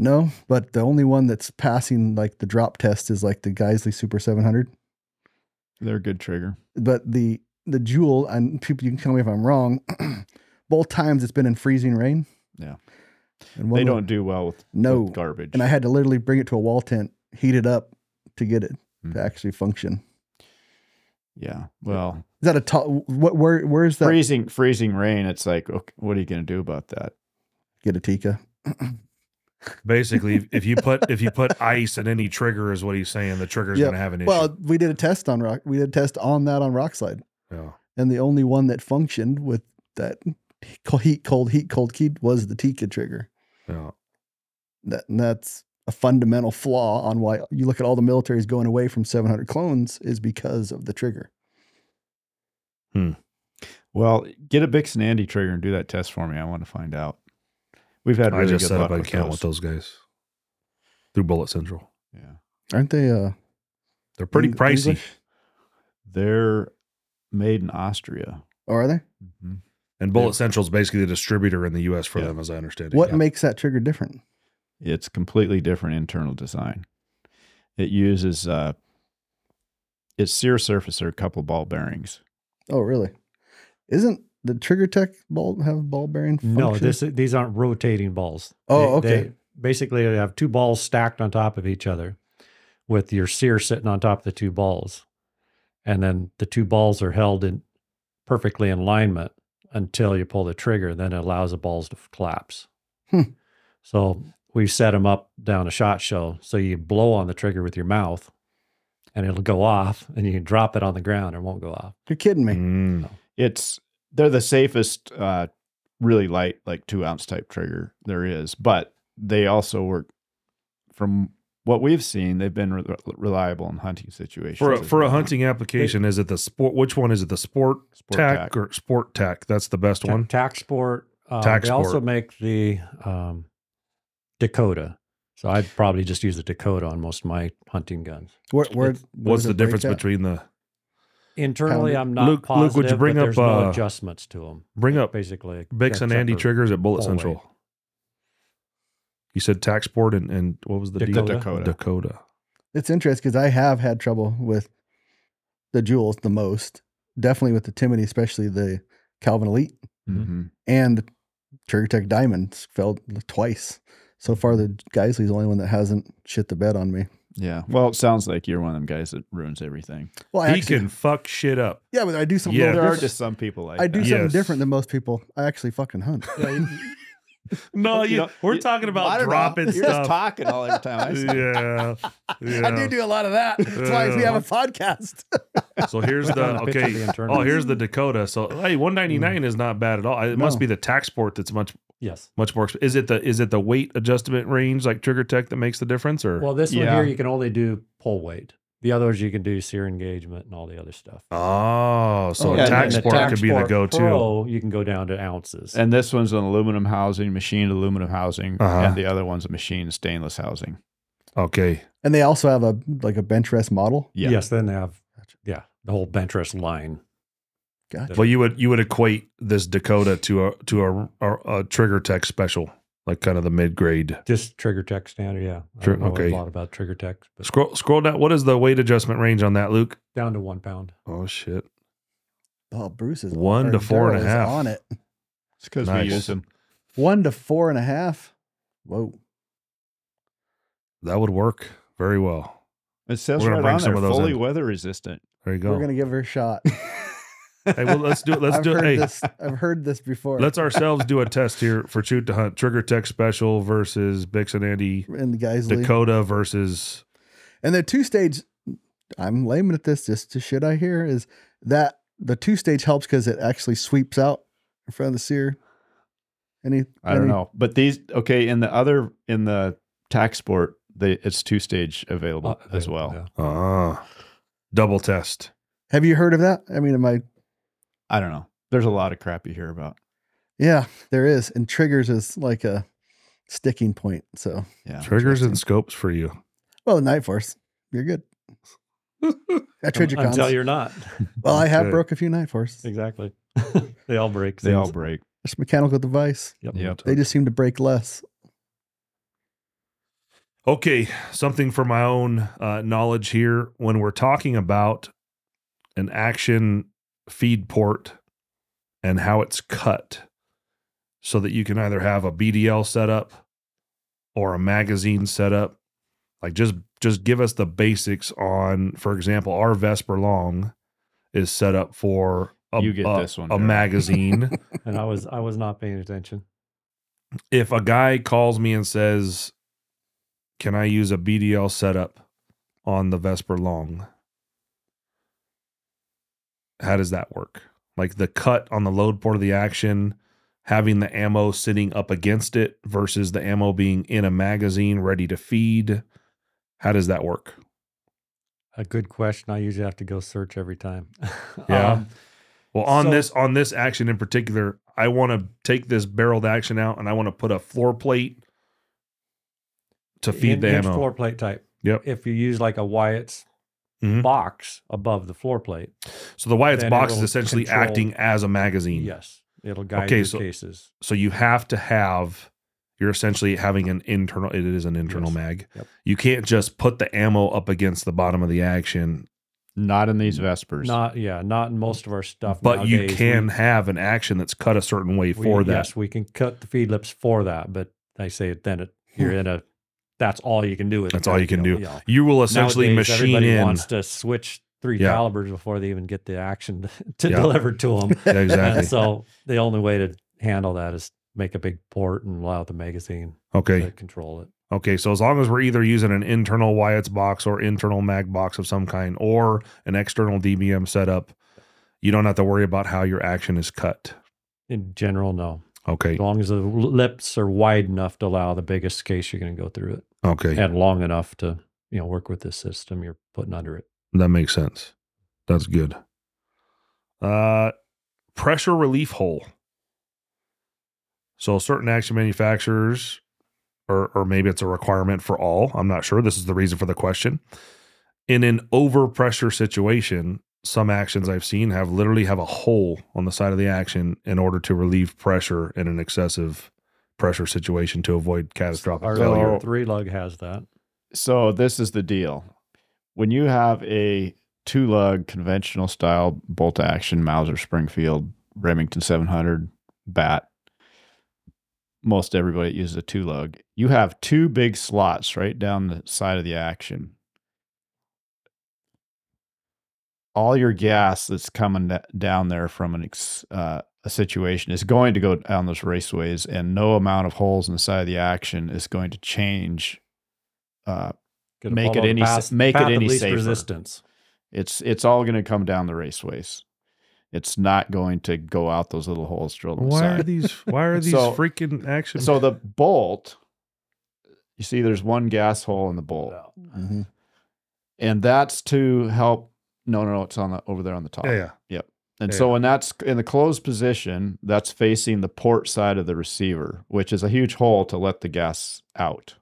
No, but the only one that's passing like the drop test is like the Geissele Super 700. They're a good trigger. But the the Jewell and people you can tell me if I'm wrong. *clears throat* both times it's been in freezing rain. Yeah. and They don't do well with, No. with garbage. And I had to literally bring it to a wall tent, heat it up to get it Mhm. to actually function. yeah. Well, Is that a tall? What? Where? Where's that? freezing freezing rain. It's like, okay, what are you going to do about that? Get a Tikka. *clears throat* Basically, if you put if you put ice in any trigger, is what he's saying. The trigger's Yep. gonna have an issue. Well, we did a test on rock. We did a test on that on Rokslide, yeah. and the only one that functioned with that heat cold heat cold heat was the Tikka trigger. yeah. That and that's a fundamental flaw on why you look at all the militaries going away from 700 clones is because of the trigger. Hmm. Well, get a Bix'n Andy trigger and do that test for me. I want to find out. We've had I just good set luck up an account those. with those guys through Bullet Central. Yeah, Aren't they? Uh, They're pretty Eng- pricey. English? they're made in Austria. Or are they? Mm-hmm. And Bullet Yeah. Central is basically the distributor in the U.S. for Yeah. them, as I understand it. What Yeah. makes that trigger different? It's completely different internal design. It uses uh, its sear surface are a couple ball bearings. Oh, really? Isn't the Trigger Tech ball have ball bearing? Function? No, this these aren't rotating balls. Oh, They- okay. they basically, they have two balls stacked on top of each other, with your sear sitting on top of the two balls, and then the two balls are held in perfectly in alignment until you pull the trigger. Then it allows the balls to collapse. Hmm. So we set them up down a shot show, so you blow on the trigger with your mouth, and it'll go off, and you can drop it on the ground, and it won't go off. You're kidding me. Mm. It's they're the safest, uh, really light, like two ounce type trigger there is, but they also work. From what we've seen, they've been re- reliable in hunting situations. For a, for a hunting application, is it the sport? Which one is it? The sport, Sport tack, tack. or sport tack? That's the best Ta- one. Tac Sport. Uh, Tac they also make the um, Dakota. So I'd probably just use the Dakota on most of my hunting guns. Where, where, What's where does the difference at? between the? Internally, Pounded. I'm not Luke- Luke, positive, would you bring but up, there's no uh, adjustments to them. Bring up Basically, Bix and Andy triggers at Bullet pull weight. Central. You said TacSport and, and what was the Dakota. deal? Dakota. Dakota. It's interesting because I have had trouble with the Jewells the most. Definitely with the Timney, especially the Calvin Elite Mhm. and Trigger Tech Diamonds failed twice. So far, the Geissele's the only one that hasn't shit the bed on me. Yeah. Well, it sounds like you're one of them guys that ruins everything. Well, I he actually, can fuck shit up. yeah, but I do something. Yeah. a little there are just some people like I do that. something Yes. different than most people. I actually fucking hunt. *laughs* No, You you, know, we're you- talking about don't know. dropping You're stuff. just talking all the time. I yeah, yeah. *laughs* I do do a lot of that. That's why we have a podcast. So here's *laughs* the Down the pitch of okay. the. Oh, here's the Dakota. So hey, 199 is not bad at all. It must be the TacSport that's much yes. much more. Is it the is it the weight adjustment range like Trigger Tech that makes the difference, or Well, this one here you can only do pull weight. The others you can do sear engagement and all the other stuff. oh, so Oh, a yeah, TacSport Tac could be the go-to. Pro, you can go down to ounces. And this one's an aluminum housing, machined aluminum housing, Uh-huh. and the other one's a machined stainless housing. Okay, And they also have a like a bench rest model. Yeah. Yes, then they have yeah the whole bench rest line. Gotcha. well you would you would equate this Dakota to a to a, a, a Trigger Tech special, like kind of the mid grade. Just trigger tech standard, yeah. I Tri- don't know okay. a lot about trigger tech, but Scroll scroll down. What is the weight adjustment range on that, Luke? down to one pound. Oh shit. Oh, Bruce is One to four and a Daryle is half. on it. It's because Nice. we use them. One to four and a half. Whoa. That would work very well. It says We're gonna right bring on some there, of those fully in. weather resistant. There you go. We're gonna give her a shot. *laughs* hey, well, let's do it. Let's I've do it. Hey, this. I've heard this before. let's ourselves do a test here for shoot to hunt. Trigger Tech special versus Bix and Andy. and the guys leave. Dakota versus And the two stage I'm layman at this, just to shit I hear is that the two stage helps because it actually sweeps out in front of the sear. Any I don't any- know, but these okay in the other in the TacSport, they it's two stage available Uh, as well. yeah. Ah, double test. Have you heard of that? I mean, am I? I don't know. There's a lot of crap you hear about. Yeah, there is, and triggers is like a sticking point. So, Yeah, Triggers and scopes for you. well, Nightforce, you're good. *laughs* At Trijicons. Until you're not. *laughs* well, I have Okay. broke a few Nightforce. exactly. *laughs* they all break. they all things. break. It's a mechanical device. Yep. Yep. They just seem to break less. Okay, something for my own uh, knowledge here. When we're talking about an action feed port and how it's cut, so that you can either have a BDL setup or a magazine setup, like just just give us the basics on. For example, our Vesper Long is set up for a, You get a- this one, a Daryle. magazine. *laughs* And I was I was not paying attention. if a guy calls me and says, "Can I use a BDL setup on the Vesper Long?" How does that work? Like the cut on the load port of the action, having the ammo sitting up against it versus the ammo being in a magazine ready to feed. How does that work? A good question. I usually have to go search every time. *laughs* Yeah. Um, Well, on So- this on this action in particular, I want to take this barreled action out and I want to put a floor plate to feed in- the ammo. floor plate type. Yep. If you use like a Wyatt's Mhm. box above the floor plate, So the Wyatt's box is essentially control- acting as a magazine. yes, it'll guide Okay, your so- cases. So you have to have you're essentially having an internal it is an internal Yes. mag. Yep. You can't just put the ammo up against the bottom of the action, Not in these Vespers. Not yeah, not in most of our stuff. but you can We- have an action that's cut a certain way we- for that. Yes, we can cut the feed lips for that, but I say it then it, you're in a. That's all you can do with. it, That's all you can know, do. know. You will essentially Nowadays, machine everybody in wants to switch three Yeah. calibers before they even get the action *laughs* to Yeah. deliver to them. *laughs* Yeah, exactly. so the only way to handle that is make a big port and allow the magazine okay. to control it. Okay, so as long as we're either using an internal Wyatt's box or internal mag box of some kind or an external DBM setup, you don't have to worry about how your action is cut. In general, no. Okay. As long as the lips are wide enough to allow the biggest case you're going to go through it, Okay. and long enough to you know work with the system you're putting under it. That makes sense. That's good. Uh pressure relief hole. So certain action manufacturers or or maybe it's a requirement for all, I'm not sure. This is the reason for the question. In an overpressure situation, some actions I've seen have literally have a hole on the side of the action in order to relieve pressure in an excessive pressure situation to avoid catastrophic Our failure. So- three lug has that. So this is the deal. When you have a two lug conventional style bolt action Mauser Springfield Remington 700 bat, most everybody uses a two lug. You have two big slots right down the side of the action. All your gas that's coming down there from an ex, uh, a situation is going to go down those raceways, and no amount of holes in the side of the action is going to change uh, Make it any path- make it path of any safer. resistance. It's it's all going to come down the raceways. It's not going to go out those little holes drilled Why are these why are *laughs* these So- freaking action So the *laughs* bolt, you see, there's one gas hole in the bolt, Mhm. and that's to help. No, no, no, it's on the over there on the top. Yeah, yeah. And Yeah. so when that's in the closed position, that's facing the port side of the receiver, which is a huge hole to let the gas out.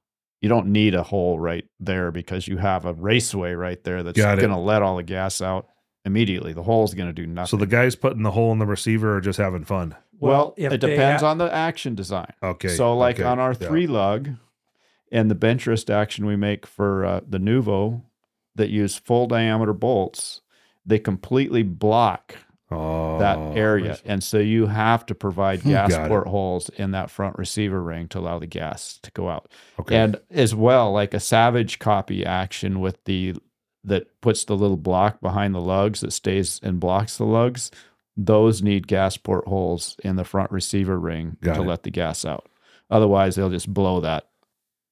You don't need a hole right there because you have a raceway right there that's Got it. going to let all the gas out immediately. The hole's going to do nothing. So the guys putting the hole in the receiver are just having fun. well, if it depends ha- on the action design. Okay. So, like okay, on our yeah. three lug and the bench rest action we make for uh, the Nuvo that use full diameter bolts, they completely block oh, that area. And so you have to provide *laughs* gas port holes in that front receiver ring to allow the gas to go out. Okay. And as well, like a Savage copy action with the that puts the little block behind the lugs that stays and blocks the lugs. Those need gas port holes in the front receiver ring Got to it. let the gas out. Otherwise, they'll just blow that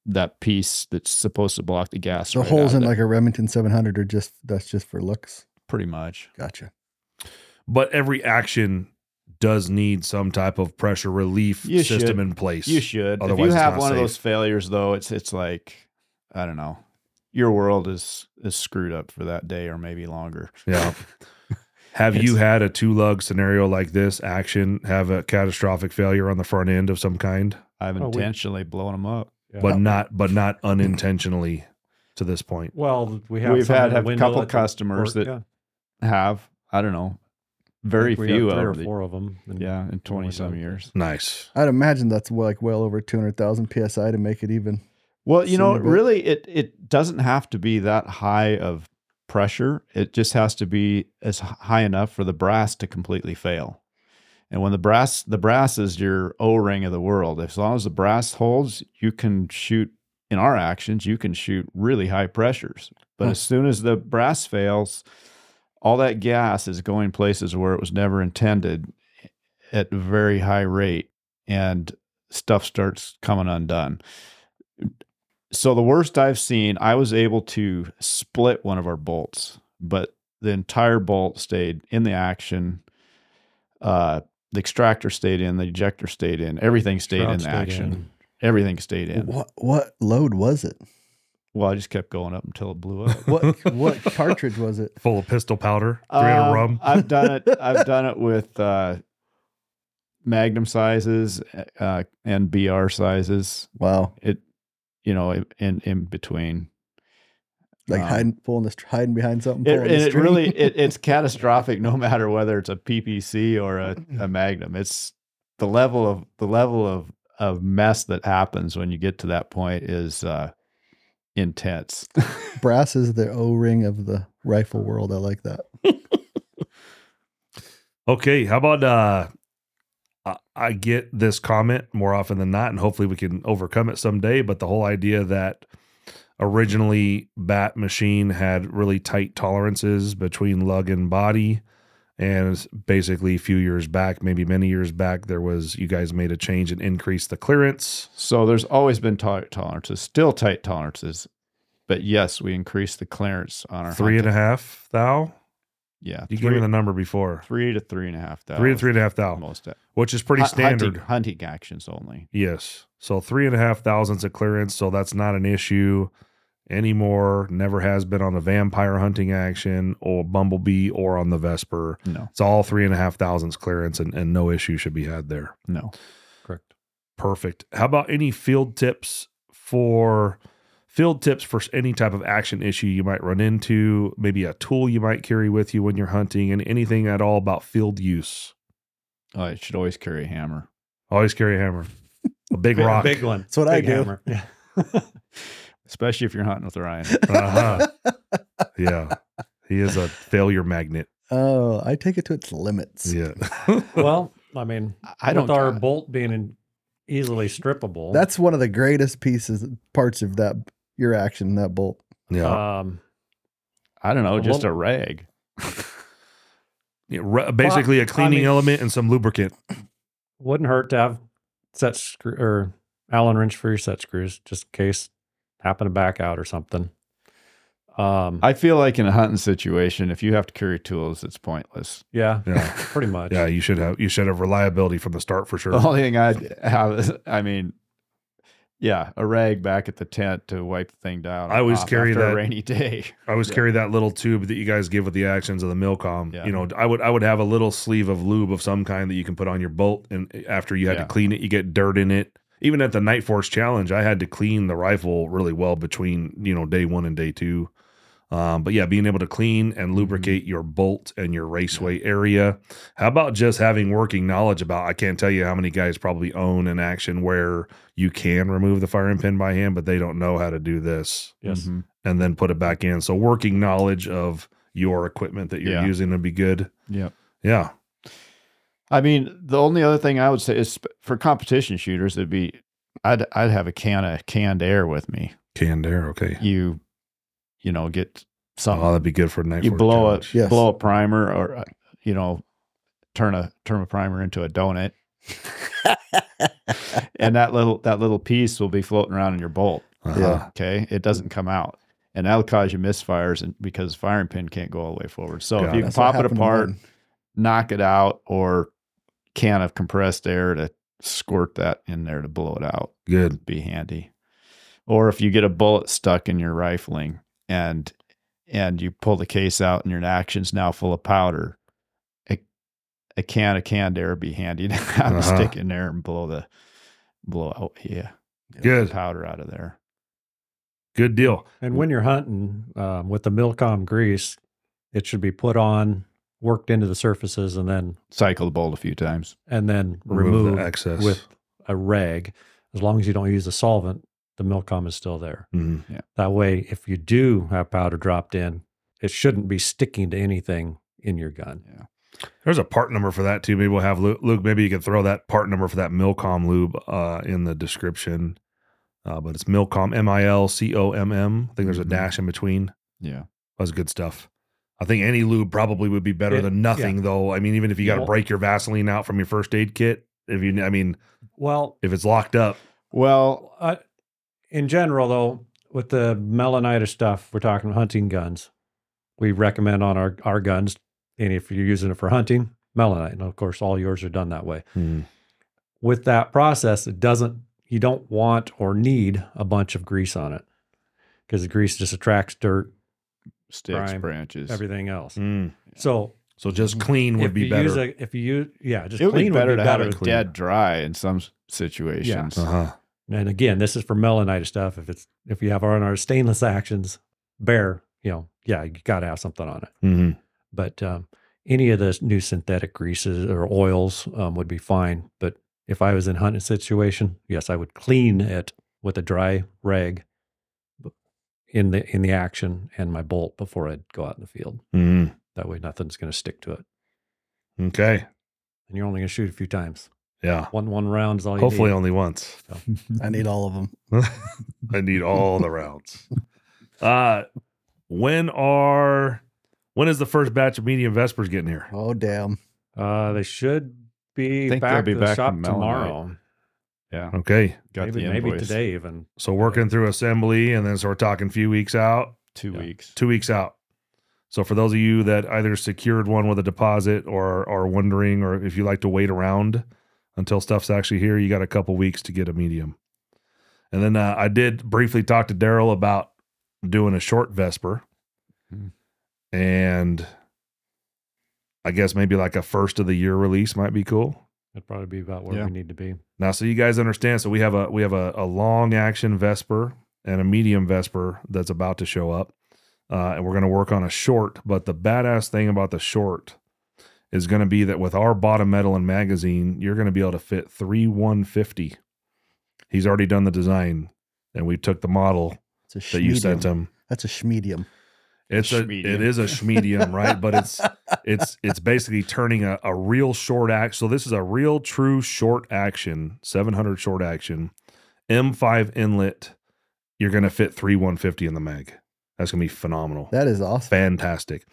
that piece that's supposed to block the gas. The right holes out in like a Remington 700 are just that's just for looks. pretty much. Gotcha. But every action does need some type of pressure relief You system should. in place. You should. Otherwise if you have not one of those failures, though, it's it's like I don't know. Your world is is screwed up for that day or maybe longer. Yeah. *laughs* Have you had a two lug scenario like this action have a catastrophic failure on the front end of some kind, I've Oh, we- intentionally blown them up. Yeah. but not but not unintentionally to this point? well, we have We've had have a couple at customers port, that yeah. have I don't know, very few three over or the four of them. and- yeah in twenty some years. Nice. I'd imagine that's like well over 200,000 psi to make it even. Well, you know, really, it it doesn't have to be that high of pressure. It just has to be as high enough for the brass to completely fail. And when the brass the brass is your O ring of the world, as long as the brass holds, you can shoot. In our actions, you can shoot really high pressures. But Hmm. as soon as the brass fails, all that gas is going places where it was never intended at a very high rate, and stuff starts coming undone so the worst I've seen, I was able to split one of our bolts, but the entire bolt stayed in the action. Uh, the extractor stayed in, the ejector stayed in, everything stayed Shroud in stayed action. in. Everything stayed in. What what load was it? Well, I just kept going up until it blew up. What *laughs* what cartridge was it? Full of pistol powder, 300 Um, rum. I've done it. *laughs* I've done it with uh, Magnum sizes uh, and BR sizes. Wow. It, you know, in in between. Like Um, hiding pulling this hiding behind something. It, pulling and the it string? really it, it's *laughs* catastrophic no matter whether it's a PPC or a, a Magnum. It's the level of the level of of mess that happens when you get to that point is uh, intense. *laughs* brass is the O ring of the rifle world. I like that. *laughs* Okay, how about uh I- I get this comment more often than not, and hopefully we can overcome it someday. But the whole idea that originally Bat Machine had really tight tolerances between lug and body, and basically a few years back, maybe many years back, there was you guys made a change and increased the clearance. so there's always been tight tolerances, still tight tolerances, but yes, we increased the clearance on our Three and a half thou? Yeah, You three, gave me the number before. three to three and a half thousand. Three to three and a half thou, most which is pretty Hu- hunting- standard. hunting actions only. Yes. So three and a half thousand's a clearance, so that's not an issue anymore. Never has been on the vampire hunting action or bumblebee or on the vesper. No, It's all three and a half thousand's clearance and, and no issue should be had there. no. Correct. Perfect. How about any field tips for field tips for any type of action issue you might run into, maybe a tool you might carry with you when you're hunting, and anything at all about field use? Oh, I should always carry a hammer. Always carry a hammer. A big *laughs* Big, rock. big one. That's what I do. hammer. Yeah. *laughs* especially if you're hunting with Ryan. Uh-huh. *laughs* yeah. He is a failure magnet. Oh, I take it to its limits. Yeah. well, I mean, I don't. with our bolt being in- easily strippable. That's one of the greatest pieces parts of that your action in that bolt. yeah. um, I don't know, just Well- a rag. *laughs* Yeah, re- basically, a cleaning mean- element and some lubricant. wouldn't hurt to have set screw or Allen wrench for your set screws, just in case happen to back out or something. Um, I feel like in a hunting situation, if you have to carry tools, it's pointless. yeah, Yeah. *laughs* pretty much. Yeah, you should have you should have reliability from the start for sure. The only thing I'd have is, I mean, yeah, a rag back at the tent to wipe the thing down. I always off carry after that- a rainy *laughs* day. I always Yeah. carry that little tube that you guys give with the actions of the Milcom. Yeah. You know, I would I would have a little sleeve of lube of some kind that you can put on your bolt, and after you had Yeah. to clean it, you get dirt in it. Even at the Nightforce Challenge, I had to clean the rifle really well between you know day one and day two. Um, but yeah, being able to clean and lubricate your bolt and your raceway area. How about just having working knowledge about? I can't tell you how many guys probably own an action where you can remove the firing pin by hand, but they don't know how to do this Yes. Mhm. and then put it back in. So working knowledge of your equipment that you're Yeah. using would be good. Yep. Yeah. I mean, the only other thing I would say is for competition shooters, it'd be I'd I'd have a can of canned air with me. Canned air. Okay. You, you know, get Oh, that'd be good for a night. you blow challenge. a Yes. blow a primer, or uh, you know, turn a turn a primer into a donut, *laughs* and that little that little piece will be floating around in your bolt. Uh-huh. Okay, it doesn't come out, and that'll cause you misfires, and because firing pin can't go all the way forward. So Got if you can pop it apart, knock it out, or can of compressed air to squirt that in there to blow it out, Good. be handy. Or if you get a bullet stuck in your rifling and and you pull the case out and your action's now full of powder, a, a can of canned air would be handy *laughs* to have Uh-huh. a stick in there and blow the blow out yeah Good. powder out of there. Good deal. And when you're hunting um, with the Milcom grease, it should be put on, worked into the surfaces, and then Cycle the bolt a few times. and then Remove, removed the excess. with a rag. As long as you don't use a solvent, the Milcom is still there. Mhm. That way, if you do have powder dropped in, it shouldn't be sticking to anything in your gun. Yeah. There's a part number for that too. Maybe we'll have Luke. Luke maybe you could throw that part number for that Milcom lube uh, in the description. Uh, but it's Milcom, M I L C O M M. I think there's a Mhm. dash in between. Yeah. That's good stuff. I think any lube probably would be better It- than nothing, though. I mean, even if you got to Well- break your Vaseline out from your first aid kit, if you, I mean, Well, if it's locked up, Well, uh, in general, though, with the melanitis stuff, we're talking hunting guns. We recommend on our, our guns, and if you're using it for hunting, Melonite. And of course, all yours are done that way. With that process, it doesn't, you don't want or need a bunch of grease on it because the grease just attracts dirt, sticks, Prime, branches. everything else. Mm. So so just clean would if be you better. use a, if you use, yeah, just it would clean be better would be to have better. it dead dry in some s- situations. uh-huh. And again, this is for melanitis stuff. If it's if you have on our stainless actions, bare, you know, yeah, you got to have something on it. hmm But um, any of the new synthetic greases or oils um, would be fine. But if I was in hunting situation, yes, I would clean it with a dry rag in the in the action and my bolt before I'd go out in the field. hmm That way, nothing's going to stick to it, Okay. and you're only going to shoot a few times. Yeah. One one round is all you Hopefully need. only once. *laughs* I need all of them. *laughs* I need all the rounds. Uh when are when is the first batch of medium Vespers getting here? Oh damn! Uh, they should be Think they'll back be to the back shop from Melonite. tomorrow. Yeah. Okay. Got maybe the maybe today even. So working through assembly and then so we're talking a few weeks out, Two Yeah. weeks. two weeks out. So for those of you that either secured one with a deposit or are wondering or if you like to wait around until stuff's actually here, you got a couple weeks to get a medium. And then uh, I did briefly talk to Daryle about doing a short Vesper. Hmm. And I guess maybe like a first of the year release might be cool. It'd probably be about where Yeah. we need to be. Now, so you guys understand. So we have a we have a, a long action Vesper and a medium Vesper that's about to show up, uh, and we're going to work on a short. But the badass thing about the short is going to be that with our bottom metal and magazine, you're going to be able to fit three 150. He's already done the design, and we took the model that you sent him. That's a schmedium. It's a Schmedium. it is a schmedium, right? But it's *laughs* it's it's basically turning a, a real short act. So this is a real true short action, 700 short action, M5 inlet. You're gonna fit three 150 in the mag. That's gonna be phenomenal. That is awesome. Fantastic.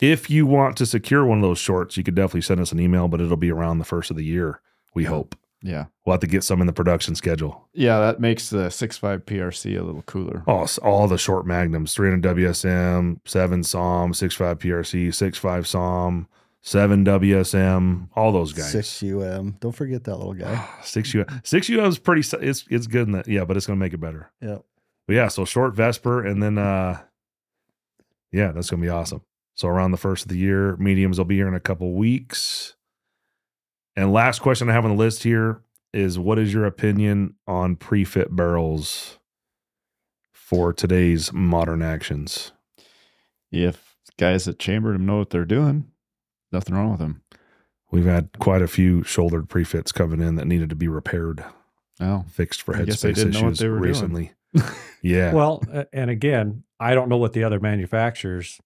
If you want to secure one of those shorts, you could definitely send us an email, but it'll be around the first of the year. We hope Yeah. we'll have to get some in the production schedule. Yeah, that makes the 6.5 PRC a little cooler. Oh, all the short magnums 300 WSM, 7 SAUM, 65 PRC, 65 SAUM, 7 WSM, all those guys. Six UM. Don't forget that little guy. *sighs* Six U 6 UM is pretty it's it's good in that yeah, but it's gonna make it better. Yep. But yeah, so short Vesper and then uh yeah, that's gonna be awesome. So around the first of the year, mediums will be here in a couple weeks. And last question I have on the list here is what is your opinion on pre-fit barrels for today's modern actions? If guys that chambered them know what they're doing, nothing wrong with them. We've had quite a few shouldered pre-fits coming in that needed to be repaired, Oh, fixed for I guess they headspace didn't know what issues recently. doing. *laughs* Yeah. Well, and again, I don't know what the other manufacturers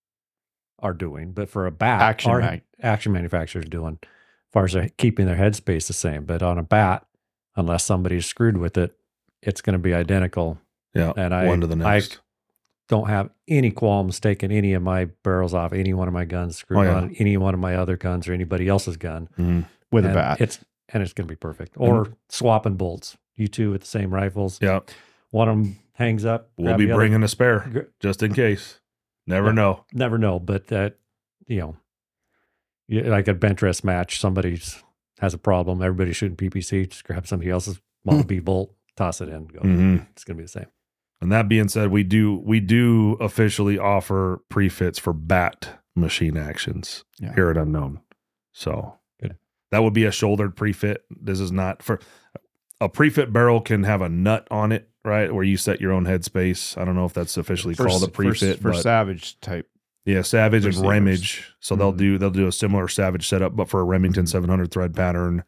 are doing, but for a bat, Action our action manufacturers doing, as far as they're keeping their headspace the same. But on a bat, unless somebody's screwed with it, it's going to be identical. yeah. And I one to the I don't have any qualms taking any of my barrels off any one of my guns, screwing Oh, yeah. on any one of my other guns or anybody else's gun. Mhm. with a bat. It's and it's going to be perfect. Or swapping bolts. You two with the same rifles. Yeah. One of them hangs up. We'll be the other- bringing a spare just in case. Never Yeah. know. never know, but that you know, like a bench rest match, somebody's has a problem. Everybody's shooting PPC. Just grab somebody else's *laughs* Model B bolt, toss it in. Go. Mhm. It's gonna be the same. And that being said, we do we do officially offer prefits for bat machine actions Yeah. here at Unknown. So Good. that would be a shouldered prefit. This is not for a prefit barrel can have a nut on it, right? Where you set your own headspace. I don't know if that's officially For, called a for, prefit, for but savage type. yeah, Savage and. Remage. So they'll Mhm. do they'll do a similar Savage setup, but for a Remington Mhm. 700 thread pattern,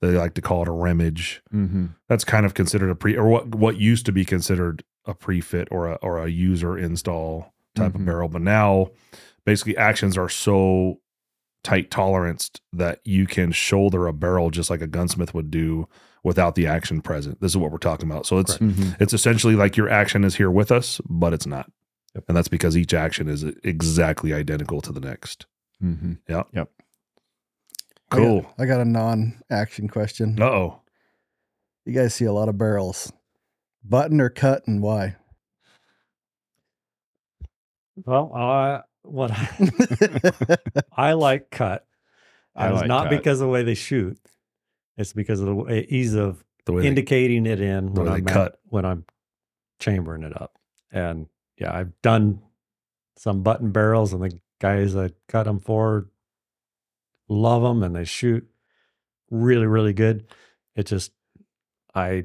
they like to call it a Remage. Mm-hmm. That's kind of considered a pre or what what used to be considered a prefit or a or a user install type of Mhm. barrel, but now basically actions are so tight toleranced that you can shoulder a barrel just like a gunsmith would do without the action present. This is what we're talking about. So it's Mm-hmm. it's essentially like your action is here with us, but it's not. Yep. And that's because each action is exactly identical to the next. Mm-hmm. I got- Cool. I got, a non-action question. Uh oh. You guys see a lot of barrels. Button or cut and why? Well, uh, what I, *laughs* I like cut. I And it's like not cut. because of the way they shoot. It's because of the ease of The way they- indicating it in the when I'm at- cut. when I'm chambering it up. And yeah, I've done some button barrels, and the guys that cut them for love them, and they shoot really, really good. It just I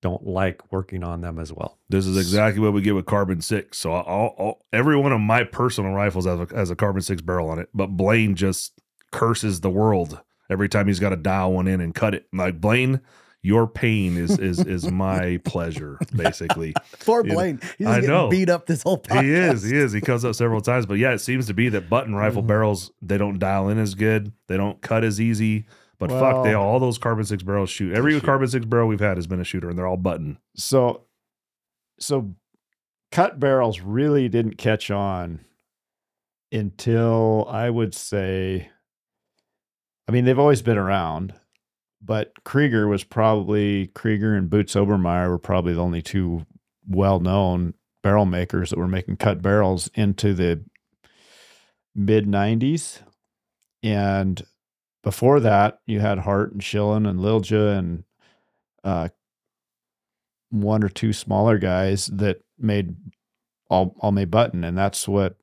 don't like working on them as well. This is exactly what we get with carbon six. So I'll, I'll, every one of my personal rifles has a, has a carbon six barrel on it, but Blaine just curses the world every time he's got to dial one in and cut it. I'm like Blaine, your pain is is is my *laughs* pleasure, basically. Poor Blaine. He's I getting know. beat up this whole podcast. he is, he is. He comes up several times, but yeah, it seems to be that button rifle Mhm. barrels they don't dial in as good, they don't cut as easy. But fuck, they Well- all those carbon six barrels shoot. Every shoot. carbon six barrel we've had has been a shooter, and they're all button. So, so cut barrels really didn't catch on until I would say, I mean, they've always been around, but Krieger was probably Krieger and Boots Obermeyer were probably the only two well-known barrel makers that were making cut barrels into the mid 90s and before that you had hart and Shilen and lilja and uh, one or two smaller guys that made all all made button and that's what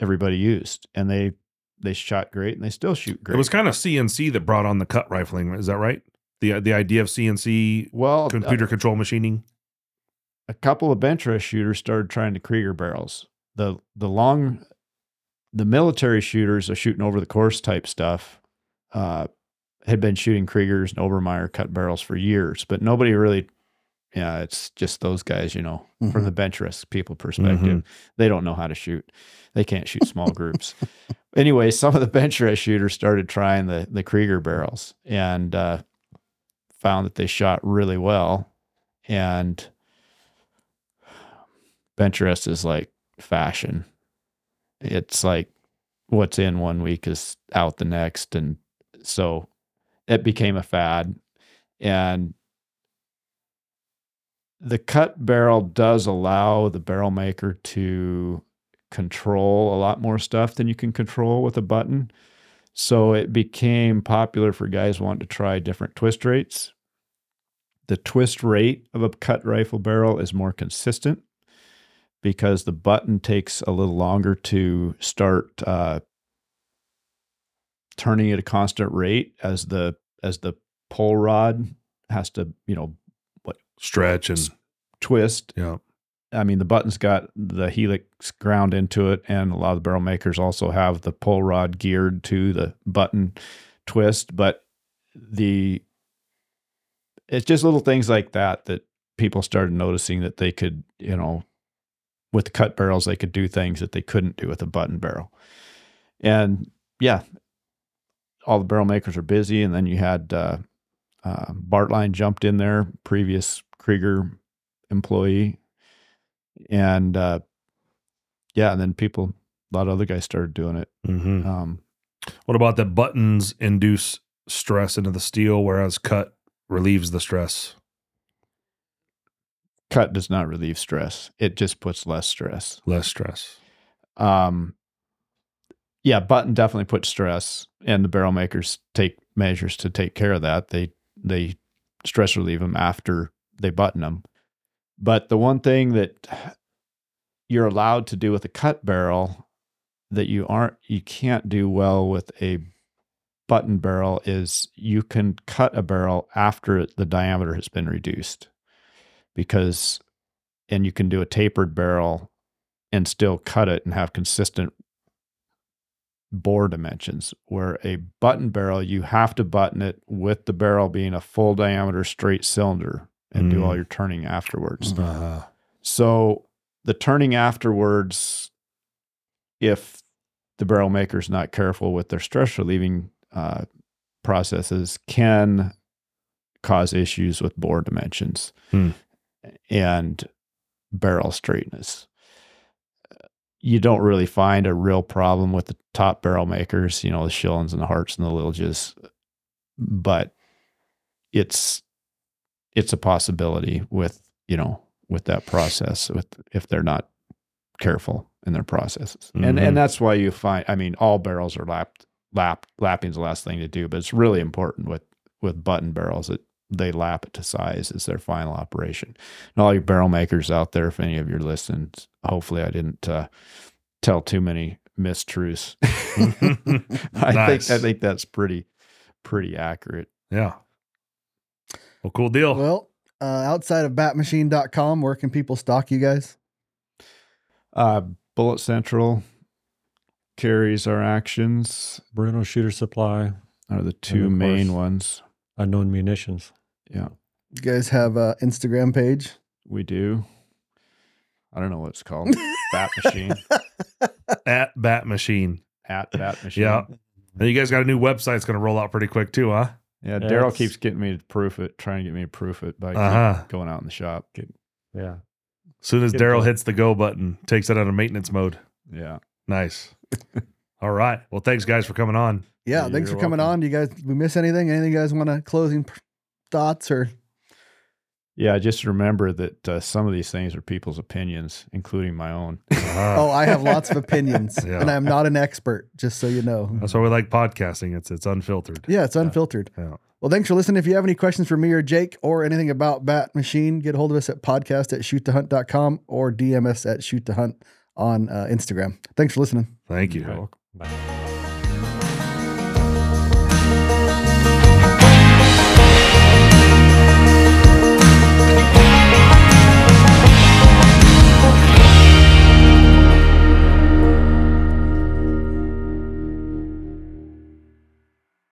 everybody used. And they they shot great and they still shoot great It was kind of CNC that brought on the cut rifling. Is that right? The the idea of CNC well computer control machining. a couple of bench rest shooters started trying to Krieger barrels. The the long the military shooters are shooting over the course type stuff. Uh, had been shooting Kriegers and Obermeyer cut barrels for years, but nobody really. Yeah, it's just those guys, you know, from the bench rest people perspective. They don't know how to shoot. They can't shoot small groups. Anyway, some of the bench rest shooters started trying the the Krieger barrels and uh, found that they shot really well. And bench rest is like fashion. It's like what's in one week is out the next. And so it became a fad. And the cut barrel does allow the barrel maker to control a lot more stuff than you can control with a button. So it became popular for guys wanting to try different twist rates. The twist rate of a cut rifle barrel is more consistent because the button takes a little longer to start uh, turning at a constant rate as the as the pull rod has to you know Stretch and twist. yeah. I mean, the button's got the helix ground into it, and a lot of the barrel makers also have the pull rod geared to the button twist. But the it's just little things like that that people started noticing that they could, you know, with the cut barrels, they could do things that they couldn't do with a button barrel. And yeah, all the barrel makers are busy. And then you had uh, uh, Bartlein jumped in there, previous Krieger employee. And uh, yeah, and then people, a lot of other guys started doing it. hmm Um, What about the buttons induce stress into the steel, whereas cut relieves the stress? cut does not relieve stress. It just puts less stress. Less stress. Um, yeah, button definitely puts stress, and the barrel makers take measures to take care of that. They they stress relieve them after they button them. But the one thing that you're allowed to do with a cut barrel that you aren't you can't do well with a button barrel is you can cut a barrel after the diameter has been reduced because and you can do a tapered barrel and still cut it and have consistent bore dimensions where a button barrel you have to button it with the barrel being a full diameter straight cylinder and do Mm. all your turning afterwards Uh, so the turning afterwards, if the barrel maker's not careful with their stress relieving uh, processes, can cause issues with bore dimensions Hmm. and barrel straightness. You don't really find a real problem with the top barrel makers, you know, the Shilens and the Harts and the Liljas, but it's it's a possibility with you know with that process with if they're not careful in their processes and Mhm. and that's why you find i mean all barrels are lapped lap lapping's the last thing to do but it's really important with with button barrels that they lap it to size as their final operation and all you barrel makers out there if any of you are listening hopefully i didn't uh, tell too many mistruths *laughs* i Nice. think i think that's pretty pretty accurate yeah. Well, cool deal. Well, uh, outside of batmachine.com, where can people stalk you guys? Uh, Bullet Central carries our actions Bruno Shooter Supply, are the two of main ones. Unknown Munitions. Yeah, You guys have a Instagram page. we do. I don't know what it's called. *laughs* Bat Machine *laughs* At Bat Machine. at Bat Machine. Yeah. And you guys got a new website that's going to roll out pretty quick too, huh? Yeah. Yeah, Daryle keeps getting me to proof it, trying to get me to proof it by Uh-huh. going out in the shop. Yeah. As soon as Daryle hits the go button, takes it out of maintenance mode. Yeah, Nice. *laughs* All right. Well, thanks guys for coming on. Yeah, You're thanks for coming welcome. on. Do you guys we miss anything? Anything you guys want to closing thoughts or yeah. Just remember that uh, some of these things are people's opinions, including my own. *laughs* Uh-huh. Oh, I have lots of *laughs* opinions Yeah. and I'm not an expert, just so you know. That's why we like podcasting. It's it's unfiltered. Yeah, it's unfiltered. Yeah. Well, thanks for listening. If you have any questions for me or Jake or anything about Bat Machine, get a hold of us at podcast at shoot2hunt.com or DM us at shoot to hunt on uh, Instagram. Thanks for listening. Thank you. You're welcome. Bye.